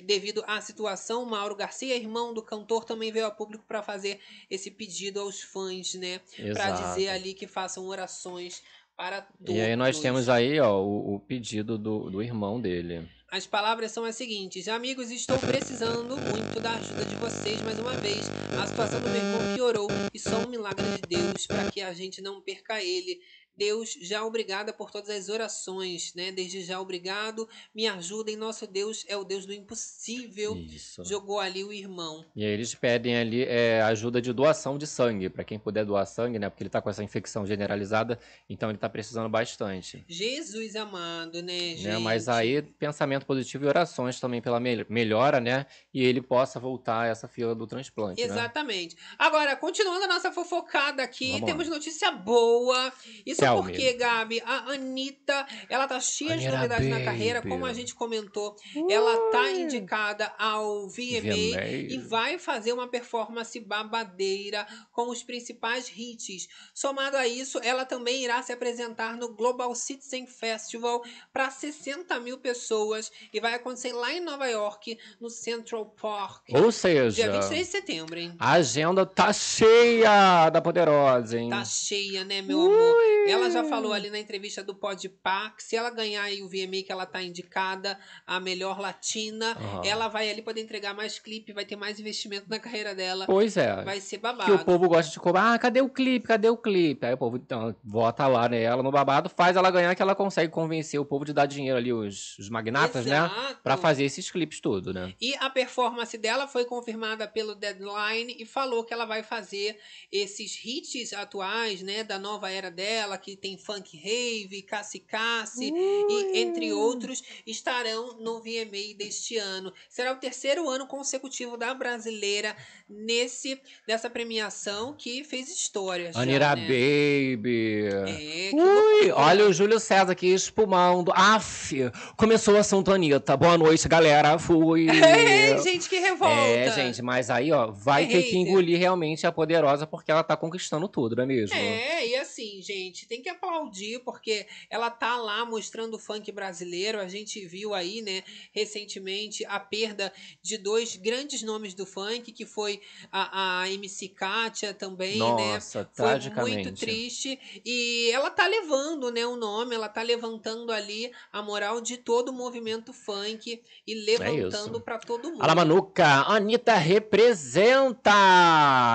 Devido à situação, Mauro Garcia, irmão do cantor, também veio a público para fazer esse pedido aos fãs, né? Para dizer ali que façam orações para todos. E aí nós temos aí, ó, o, o pedido do, do irmão dele. As palavras são as seguintes: Amigos, estou precisando muito da ajuda de vocês mais uma vez. A situação do meu irmão piorou e só um milagre de Deus para que a gente não perca ele. Deus, já obrigada por todas as orações, né? Desde já obrigado. Me ajudem. Nosso Deus é o Deus do impossível. Isso. Jogou ali o irmão. E aí eles pedem ali é, ajuda de doação de sangue, pra quem puder doar sangue, né? Porque ele tá com essa infecção generalizada, então ele tá precisando bastante. Jesus amado, né, gente? Né? Mas aí, pensamento positivo e orações também pela mel- melhora, né? E ele possa voltar a essa fila do transplante, né? Exatamente. Agora, continuando a nossa fofocada aqui, Vamos temos notícia boa. Isso Tell porque, me. Gabi, a Anitta, ela tá cheia de Anitta novidades na carreira, como a gente comentou. Ela tá indicada ao VMA, VMA. e vai fazer uma performance babadeira com os principais hits. Somado a isso, ela também irá se apresentar no Global Citizen Festival para 60 mil pessoas e vai acontecer lá em Nova York, no Central Park. Ou seja, Dia 23 de setembro, hein? a agenda tá cheia da Poderosa, hein? Tá cheia, né, meu amor? Ela já falou ali na entrevista do Podpah que se ela ganhar aí o VMA que ela tá indicada a melhor latina, Aham. ela vai ali poder entregar mais clipe, vai ter mais investimento na carreira dela. Pois é. Vai ser Que babado. o povo gosta de cobrar, ah, cadê o clipe? Cadê o clipe? Aí o povo então, vota lá nela no babado, faz ela ganhar que ela consegue convencer o povo de dar dinheiro ali, os, os magnatas, né? Exato. Pra fazer esses clipes tudo, né? E a performance dela foi confirmada pelo Deadline e falou que ela vai fazer esses hits atuais, né, da nova era dela, que tem Funk Rave, Cassi Cassi e entre outros, estarão no VMA deste ano. Será o terceiro ano consecutivo da brasileira nesse dessa premiação que fez história. já, Anira né? Baby. É, que Ui, olha o Júlio César aqui espumando. Aff, começou o assunto Anitta. Boa noite, galera. Fui. Ei, gente, que revolta. É, gente, mas aí, ó, vai É ter que hater. engolir realmente a poderosa porque ela tá conquistando tudo, não é mesmo? É, e assim, gente, tem que aplaudir, porque ela tá lá mostrando o funk brasileiro. A gente viu aí, né, recentemente, a perda de dois grandes nomes do funk, que foi a, a MC Kátia também, né? Nossa, Foi muito triste. E ela tá levando, né, o nome, ela tá levantando ali a moral de todo o movimento funk e levantando isso. pra todo mundo. Alamanuca, Anitta representa!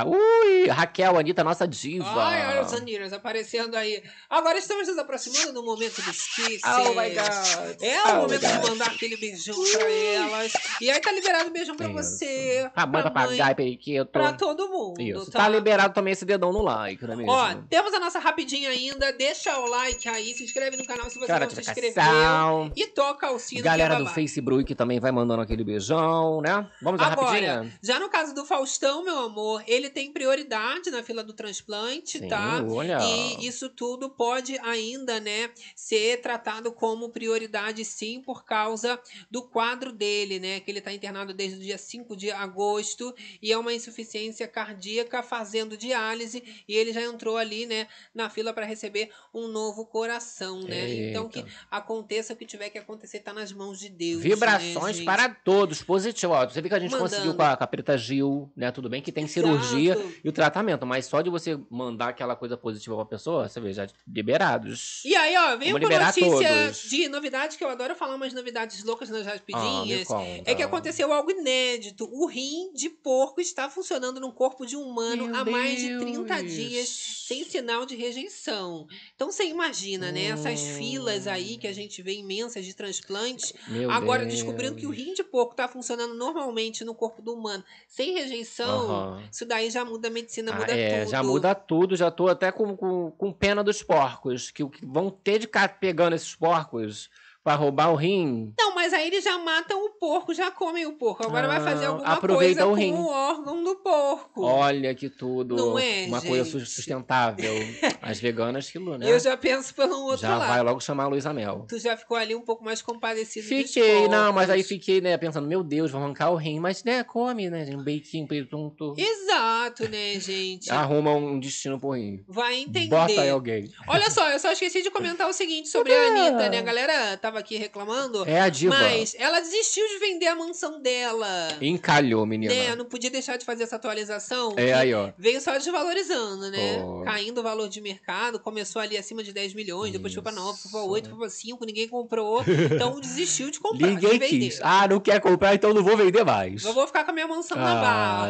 Ui, Raquel, Anitta, nossa diva. Ai, olha os Aniras aparecendo aí. Agora estamos nos aproximando do momento dos kisses. Oh my God. É o Oh momento de mandar aquele beijão pra elas. E aí tá liberado o beijão pra Isso. você. Pra mãe, pra periquito. pra todo mundo. Isso. tá? Tá liberado também esse dedão no like, não é mesmo? Ó, temos a nossa rapidinha ainda. Deixa o like aí, se inscreve no canal se você Cara, não se inscreveu. E toca o sino Galera que é do. Facebook também vai mandando aquele beijão, né? Vamos Agora, rapidinha? já no caso do Faustão, meu amor, ele tem prioridade na fila do transplante, Sim, tá? olha. E isso tudo pode ainda, né, ser tratado como prioridade sim por causa do quadro dele, né? Que ele tá internado desde o dia 5 de agosto e é uma insuficiência cardíaca fazendo diálise e ele já entrou ali, né, na fila para receber um novo coração, né? Então que Eita. aconteça o que tiver que acontecer, tá nas mãos de Deus. Vibrações né, para todos, positivo. Ó, você vê que a gente Mandando. conseguiu com a, com a Preta Gil, né? Tudo bem que tem cirurgia e o tratamento, mas só de você mandar aquela coisa positiva pra pessoa, você vê, já liberados. E aí, ó, com liberar notícia todos. de novidades, que eu adoro falar umas novidades loucas nas Ah, rapidinhas. conta. é que aconteceu algo inédito. O rim de porco está funcionando no corpo de um humano Meu há mais de 30 Deus. dias, sem sinal de rejeição. Então você imagina, né? Essas Hum. filas aí que a gente vê imensas de transplantes. Meu Agora, Deus. descobrindo que o rim de porco está funcionando normalmente no corpo do humano, sem rejeição, Aham. isso daí já muda a medicina, Ah, muda é, tudo. já muda tudo, já tô até com, com, com pena dos porcos, que, vão ter de ficar pegando esses porcos pra roubar o rim. Não, mas aí eles já matam o porco, já comem o porco. Agora vai fazer Ah, alguma coisa o com o órgão do porco. Olha que tudo. Não é, Uma coisa gente? sustentável. As veganas, aquilo, né? Eu já penso pelo outro Já lado. vai logo chamar a Luísa Mel. Tu já ficou ali um pouco mais compadecido Fiquei, não, mas aí fiquei, né, pensando, meu Deus, vou arrancar o rim, mas, né, come, né, um beicinho, presunto. Exato, né, gente? Arruma um destino pro rim. Vai entender. Bota aí alguém. Olha só, eu só esqueci de comentar o seguinte sobre a Anitta, né? A galera tava aqui reclamando. É a diva. Mas ela desistiu de vender a mansão dela. Encalhou, menina. Né? Não podia deixar de fazer essa atualização. É aí, ó. Veio só desvalorizando, né? Oh. Caindo o valor de mercado. Começou ali acima de 10 milhões, depois foi pra 9, foi pra 8, foi pra 5, ninguém comprou. Então desistiu de comprar, Ninguém de quis. Ah, não quer comprar, então não vou vender mais. Eu vou ficar com a minha mansão na Ah,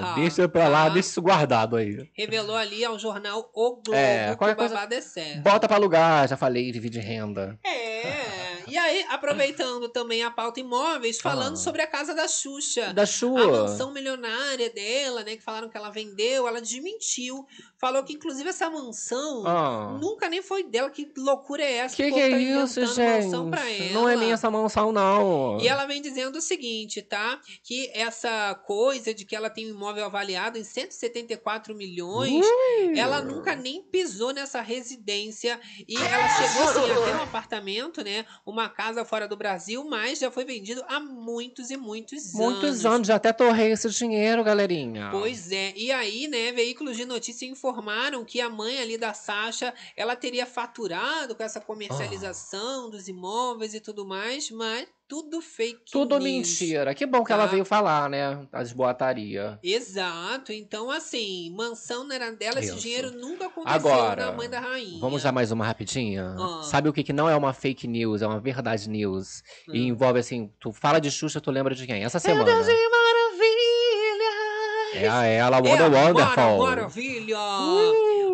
barra. deixa pra lá, tá? deixa isso guardado aí. Revelou ali ao jornal O Globo É, que o qualquer coisa- babado é sério. Bota pra alugar, já falei, divide renda. É. E aí, aproveitando também a pauta imóveis, falando Ah. sobre a casa da Xuxa. Da A Shua. mansão milionária dela, né? Que falaram que ela vendeu, ela desmentiu. Falou que, inclusive, essa mansão Ah. nunca nem foi dela. Que loucura é essa? Que o que povo é tá isso, inventando mansão pra gente? ela. Não é minha essa mansão, não. E ela vem dizendo o seguinte, tá? Que essa coisa de que ela tem um imóvel avaliado em 174 milhões, Ui. ela nunca nem pisou nessa residência. E ela chegou assim a ter um apartamento, né? Uma casa fora do Brasil, mas já foi vendido há muitos e muitos, Muitos anos, já até torrei esse dinheiro, galerinha. Pois é, e aí, né, veículos de notícia informaram que a mãe ali da Sasha, ela teria faturado com essa Ah. comercialização dos imóveis e tudo mais, mas tudo fake Tudo news. mentira. Que bom que ela Tá. veio falar, né? As boataria. Exato, então assim, mansão não era dela, esse Isso. dinheiro nunca aconteceu Agora, na mãe da rainha. vamos dar mais uma rapidinha? Ah. Sabe o que, que não é uma fake news, é uma verdade news. E Hum. envolve assim, tu fala de Xuxa, tu lembra de quem? Essa semana. Deus é! É a ela, É Wonder a Wonderful. Mara- Maravilha!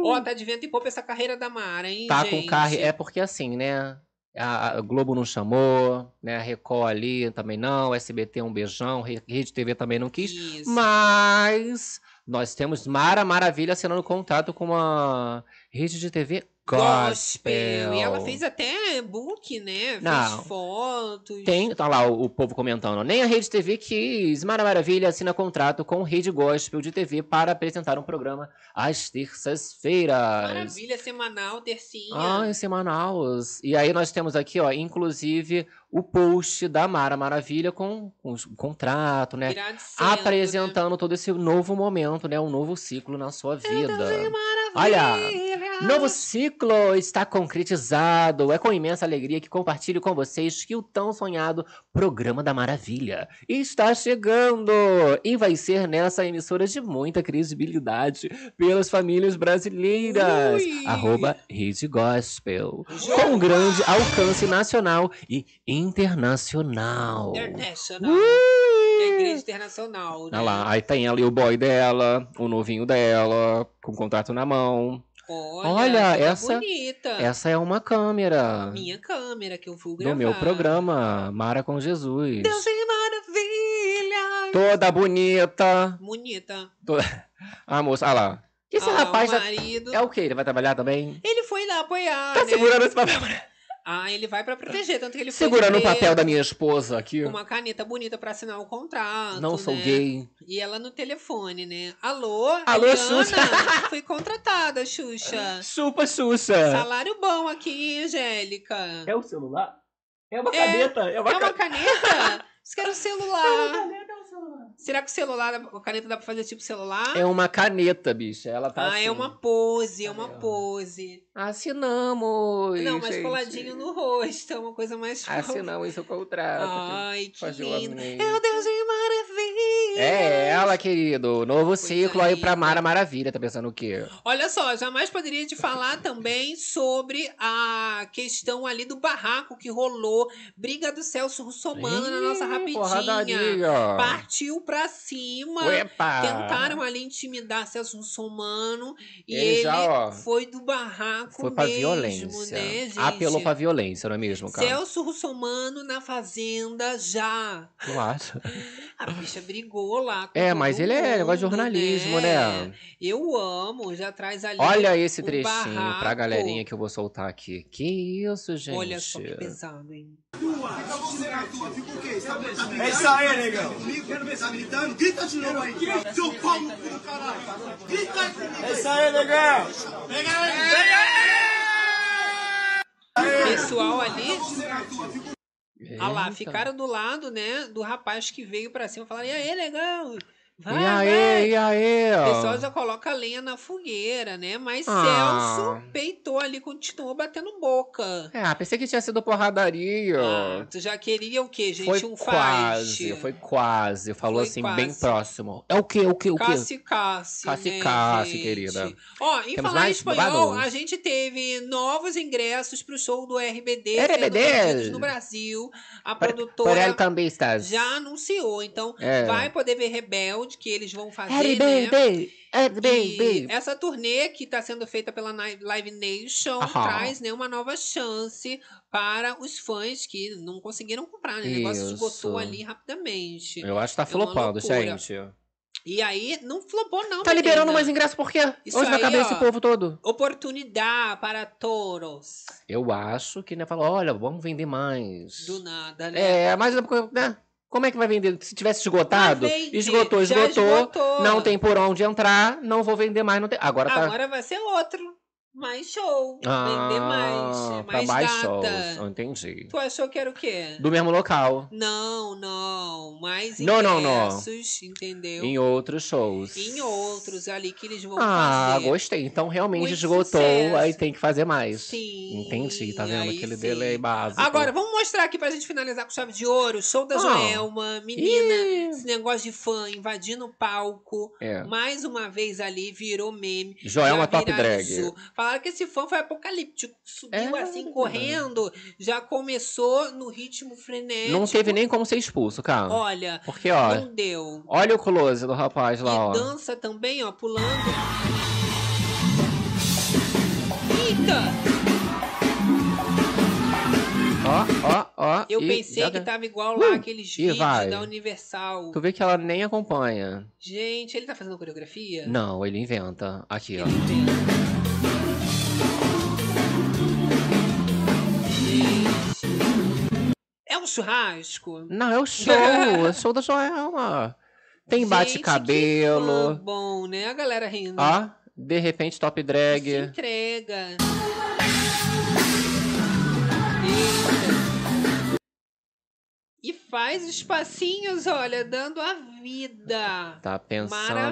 Ó, tá de vento e poupa essa carreira da Mara, hein, Tá gente? com carro. É porque assim, né? A Globo não chamou, né? A Record ali também não, SBT um beijão, Re- Rede TV também não quis. Isso. Mas nós temos Mara Maravilha assinando contrato com uma rede de TV gospel. E ela fez até book, né? Não. Fez fotos. Tem, tá lá o, o povo comentando. Nem a Rede TV quis. Mara Maravilha assina contrato com Rede Gospel de TV para apresentar um programa às terças-feiras. Maravilha, semanal, tercinha. Ah, em Semanaus. E aí nós temos aqui, ó, inclusive o post da Mara Maravilha com, com o contrato, né? Agradecendo, Apresentando todo esse novo momento, né? Um novo ciclo na sua vida. Olha, novo ciclo está concretizado. É com imensa alegria que compartilho com vocês que o tão sonhado Programa da Maravilha está chegando e vai ser nessa emissora de muita credibilidade pelas famílias brasileiras. Ui. Arroba Rede Gospel. Com um grande alcance nacional e internacional. International. É igreja internacional, né? Olha lá, aí tem ali o boy dela, o novinho dela, com o contrato na mão. Olha, Olha, toda essa- bonita. Essa é uma câmera Minha câmera que eu vou gravar. do meu programa, Mara com Jesus. Deus é maravilha. Toda bonita. Bonita. Toda... Ah, moça, olha lá. Esse Ah, rapaz o já- marido. é o quê? Ele vai trabalhar também? Ele foi lá apoiar, Tá né? segurando esse papel. Ah, ele vai pra proteger, tanto que ele foi Segurando o papel da minha esposa aqui. Com uma caneta bonita pra assinar o contrato, Não sou né? gay. E ela no telefone, né? Alô, Alô, Eliana? Xuxa. Fui contratada, Xuxa. Chupa, Xuxa. Salário bom aqui, Angélica? É o celular? É uma É, caneta. É uma, É uma ca- caneta? Isso que era o celular. Será que o celular, a caneta dá pra fazer tipo celular? É uma caneta, bicha. Ela tá ah, assim. é uma pose, é uma pose. Assinamos. Não, mas gente. coladinho no rosto, é uma coisa mais fofa. Assinamos o contrato. Ai, que lindo. Meu Deus, é maravilha. É ela, querido. Novo ciclo aí pra Mara Maravilha. Tá pensando o quê? Olha só, jamais poderia te falar também sobre a questão ali do barraco que rolou. Briga do Celso Russomano na nossa rapidinha. Partiu pra cima. Uepa. Tentaram ali intimidar Celso Russomano. E Ele ele já, foi do barraco Foi pra mesmo, violência. né, gente? Apelou pra violência, não é mesmo, cara? Celso Russomano na fazenda já. Eu acho. A bicha brigou lá com É, todo mas ele é negócio de mundo, jornalismo, né? Eu amo, já traz ali Olha esse um trechinho pra barraco. galerinha que eu vou soltar aqui. Que isso, gente. Olha só que pesado, hein? É isso aí, negão. Tá gritando? Grita de novo aí. Seu pau no cu do caralho. Grita aí. É isso aí, negão. Pessoal ali. Ah lá, ficaram do lado, né, do rapaz que veio pra cima falando, e aí, legal? Vai, E aí, vai." e aí, O pessoal já coloca a lenha na fogueira, né? Mas Ah. Celso peitou ali, continuou batendo boca. É, pensei que tinha sido porradaria. Ah, tu já queria o quê, gente? foi um quase, fight. foi quase. Falou Foi assim, quase. bem próximo. É o quê, o quê, o quê? Cassi, Cassi né, querida. Ó, em Temos falar em mais espanhol, babados? a gente teve novos ingressos pro show do RBD, RBD. sendo vendidos no Brasil. A Por produtora cambistas. já anunciou, então É. vai poder ver Rebelde, que eles vão fazer, né? RBD, RBD. E essa turnê que está sendo feita pela Live Nation Aham. traz né, uma nova chance para os fãs que não conseguiram comprar, né? O negócio Isso. esgotou ali rapidamente. Eu acho que tá É flopando, gente. E aí, não flopou não, Tá liberando menina. mais ingresso por quê? Isso Onde vai aí, caber ó, esse povo todo? Oportunidade para todos. Eu acho que, né, falou, olha, vamos vender mais. Do nada, né? É, mas né, como é que vai vender? Se tivesse esgotado, vende, esgotou, esgotou, esgotou. não tem por onde entrar, não vou vender mais, não tem. Agora tá Agora vai ser outro. Mais show. ah, Vender mais. pra Mais mais data. shows. Entendi. Tu achou que era o quê? Do mesmo local, Não, não. Mais Não, não, não. ingressos, entendeu? em outros shows. Em outros ali que eles vão Ah, fazer. gostei. Então realmente Muito esgotou, sucesso. aí tem que fazer mais. Sim. Entendi, tá vendo? Aquele sim. delay básico. Agora, vamos mostrar aqui pra gente finalizar com chave de ouro. Show da Ah. Joelma. Menina, Ih. esse negócio de fã invadindo o palco. É. Mais uma vez ali, virou meme. Joelma Top. Drag. Falaram que esse fã foi apocalíptico. Subiu É. assim, correndo. Já começou no ritmo frenético. Não teve nem como ser expulso, cara. Olha, Porque, ó, não deu. olha o close do rapaz lá, E ó. dança também, ó, pulando. Eita! Ó, ó, ó. Eu pensei já- que tava igual lá Uh, aqueles vídeos vai. da Universal. Tu vê que ela nem acompanha. Gente, ele tá fazendo coreografia? Não, ele inventa. Aqui, ó. É um churrasco? Não, é o show. é o show da Joelma. Tem bate-cabelo. bom, né? A galera rindo. Ó, de repente top drag. Se entrega. Eita. E faz os passinhos, olha, dando a vida. Tá pensando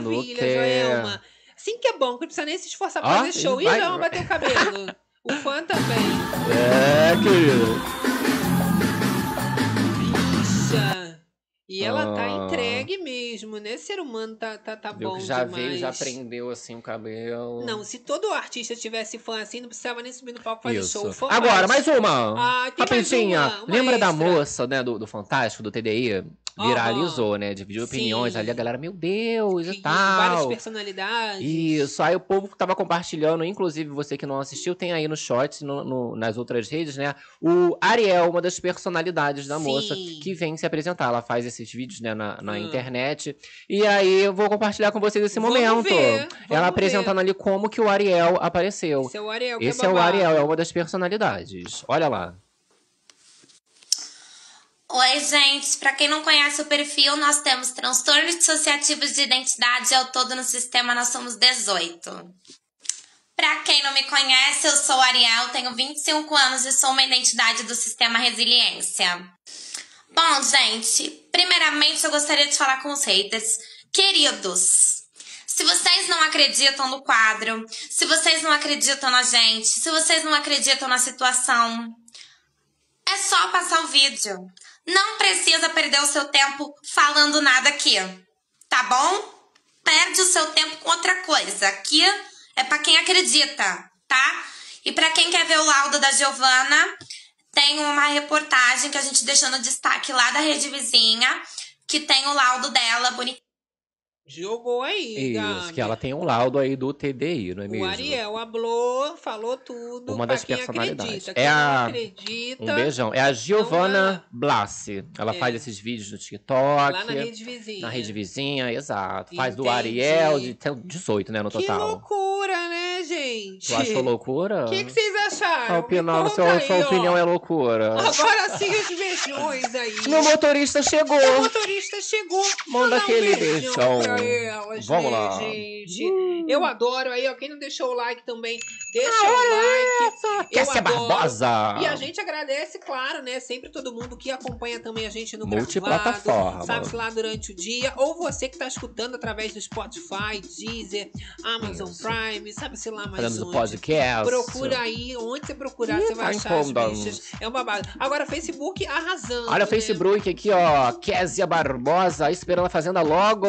o Maravilha, quê? Joelma. Assim que é bom, que não precisa nem se esforçar pra Ó, fazer show. e vai- Joelma bateu o cabelo. o fã também. É, querido. E ela tá Ah. entregue mesmo, né? Ser humano tá, tá, tá bom que já demais. veio, já prendeu assim o cabelo. Não, se todo artista tivesse fã assim, não precisava nem subir no palco fazer Isso. show. Fã Agora, faz. mais uma. Ah, tem mais Rapidinha. Lembra da extra. moça, né, do, do Fantástico, do TDI? Viralizou, né? Dividiu opiniões Sim. ali, a galera, meu Deus, e Que- Várias tal. personalidades. Isso, aí o povo tava compartilhando, inclusive você que não assistiu, tem aí no Shorts, no, no- nas outras redes, né? O Ariel, uma das personalidades da moça, Sim. que vem se apresentar. Ela faz esses vídeos, né, na, na Hum. internet. E aí eu vou compartilhar com vocês esse Vamos momento. ver, Ela vamos apresentando ali como que o Ariel apareceu. Esse é o Ariel, que Esse é é o. Ariel, é uma das personalidades. Olha lá. Oi, gente. Pra quem não conhece o perfil, nós temos transtornos dissociativos de identidade. Ao todo no sistema nós somos 18. Pra quem não me conhece, eu sou Ariel, tenho 25 anos e sou uma identidade do sistema Resiliência. Bom, gente, primeiramente eu gostaria de falar com os haters. Queridos, se vocês não acreditam no quadro, se vocês não acreditam na gente, se vocês não acreditam na situação, é só passar o vídeo. Não precisa perder o seu tempo falando nada aqui, tá bom? Perde o seu tempo com outra coisa. Aqui é pra quem acredita, tá? E pra quem quer ver o laudo da Giovana, tem uma reportagem que a gente deixou no destaque lá da rede vizinha, que tem o laudo dela bonitinho. Jogou aí, Isso, que ela tem um laudo aí do TDI, não é O mesmo? Ariel hablou, falou tudo. Uma das personalidades. Acredita. É a- acredita, Um beijão. É a Giovana Blassi. Ela É. faz esses vídeos no TikTok. lá na rede vizinha. Na rede vizinha, exato. Faz do Entendi. Ariel, de tem 18, né, no Que total. loucura, né, gente? Tu achou loucura? O que, que vocês acharam? Tá opinando, Me sua, conta sua aí, opinião ó. é loucura. Agora sim os beijões aí. Meu motorista chegou. O motorista chegou. Manda aquele um beijão beijão. Elas, Vamos né, lá. gente? Eu adoro aí, ó. Quem não deixou o like também, deixa o like. Eu Cassia adoro. Barbosa. E a gente agradece, claro, né? Sempre todo mundo que acompanha também a gente no Multiplataforma. sabe lá durante o dia, ou você que tá escutando através do Spotify, Deezer, Amazon Prime, sabe-se lá mais Fazendo onde. podcast. Procura aí, onde você procurar, Ih, você vai tá achar as bichas. É um babado. Agora, Facebook arrasando. Olha o né? Facebook aqui, ó. Késia Barbosa, esperando a Fazenda logo.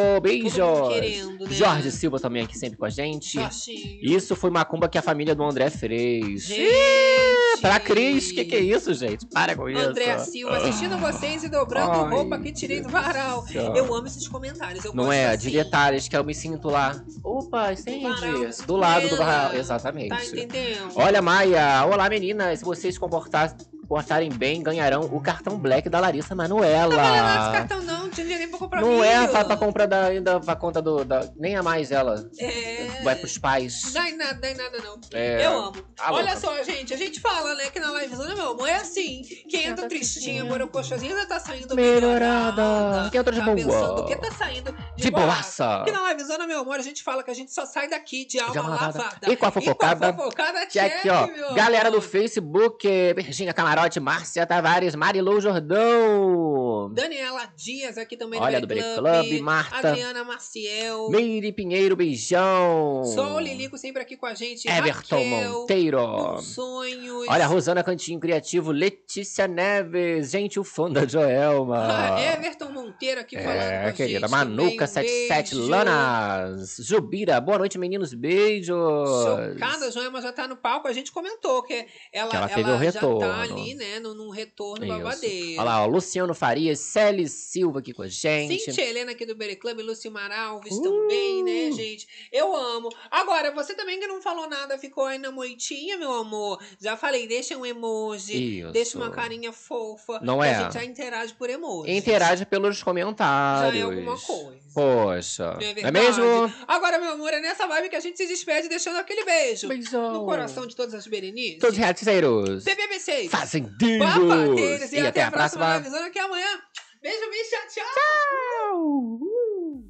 Beijos. querendo, né? Jorge Silva também aqui sempre com a gente. Jorginho. Isso foi macumba que a família do André fez. Gente. Pra Cris, que que é isso, gente? Para com isso. André Silva assistindo vocês e dobrando Ai, roupa que tirei do varal. Eu amo esses comentários. Eu Não é? assim. De detalhes que eu me sinto lá. Opa, entende? varal, Do lado do barral. Exatamente. Tá entendendo? Olha, Maia. Olá, meninas. Se vocês comportar, comportarem bem, ganharão o cartão Black da Larissa Manoela. Não vale nada esse cartão, não. Não tinha dinheiro nem pra comprar Não milho. é pra, pra compra da, ainda pra conta do. Da, nem a mais ela. É. Vai pros pais. Dá em nada, dá em nada, não. É. Eu amo. Ah, Olha louca. só, gente, a gente fala, né, que na livezona, meu amor, é assim. Quem entra tristinha, morocochazinha, já tá saindo Melhorada. Quem entra de tá boa. pensando que tá saindo de, De boaça. Que na livezona, meu amor, a gente fala que a gente só sai daqui de alma De alma lavada. lavada. E com a fofocada. E com a fofocada Que aqui, ó. meu Galera do. Facebook, Virgínia Camarote, Márcia Tavares, Marilu Jordão. Daniela Dias aqui também Olha, do Berry Club. Club, Marta. Adriana Maciel. Meire Pinheiro, beijão. Sol Lilico sempre aqui com a gente. Everton Raquel, Monteiro. Sonhos. Olha, Rosana Cantinho Criativo, Letícia Neves. Gente, o fã da Joelma. Ah, Everton Monteiro aqui falando com É, a querida. gente Manuca também, 77 beijo. Lanas. Jubira, boa noite, meninos. Beijos. Chocada, a Joelma já tá no palco. A gente comentou que ela, Que ela teve o já retorno. tá ali, né, num, retorno Isso. babadeiro. Olha lá, ó, Luciano Farias, Celi Silva aqui com a gente. Cintia Helena aqui do Berry Club, Lucimar Alves Uh! também, né, gente? Eu amo. Agora, você também que não falou nada, ficou aí na moitinha, meu amor. Já falei, deixa um emoji, Isso. deixa uma carinha fofa. Não é? A gente já interage por emoji. Interage pelos comentários. Já é alguma coisa. Poxa. Não é, é mesmo? Agora, meu amor, é nessa vibe que a gente se despede deixando aquele beijo. Beijão. No coração de todas as Berenices. Todos os realizeiros. BBB6. Fazendeiros. Papateiros. E, E até, até a a próxima próxima. avisando que amanhã. Beijo, bicha. Tchau. Tchau. Uh.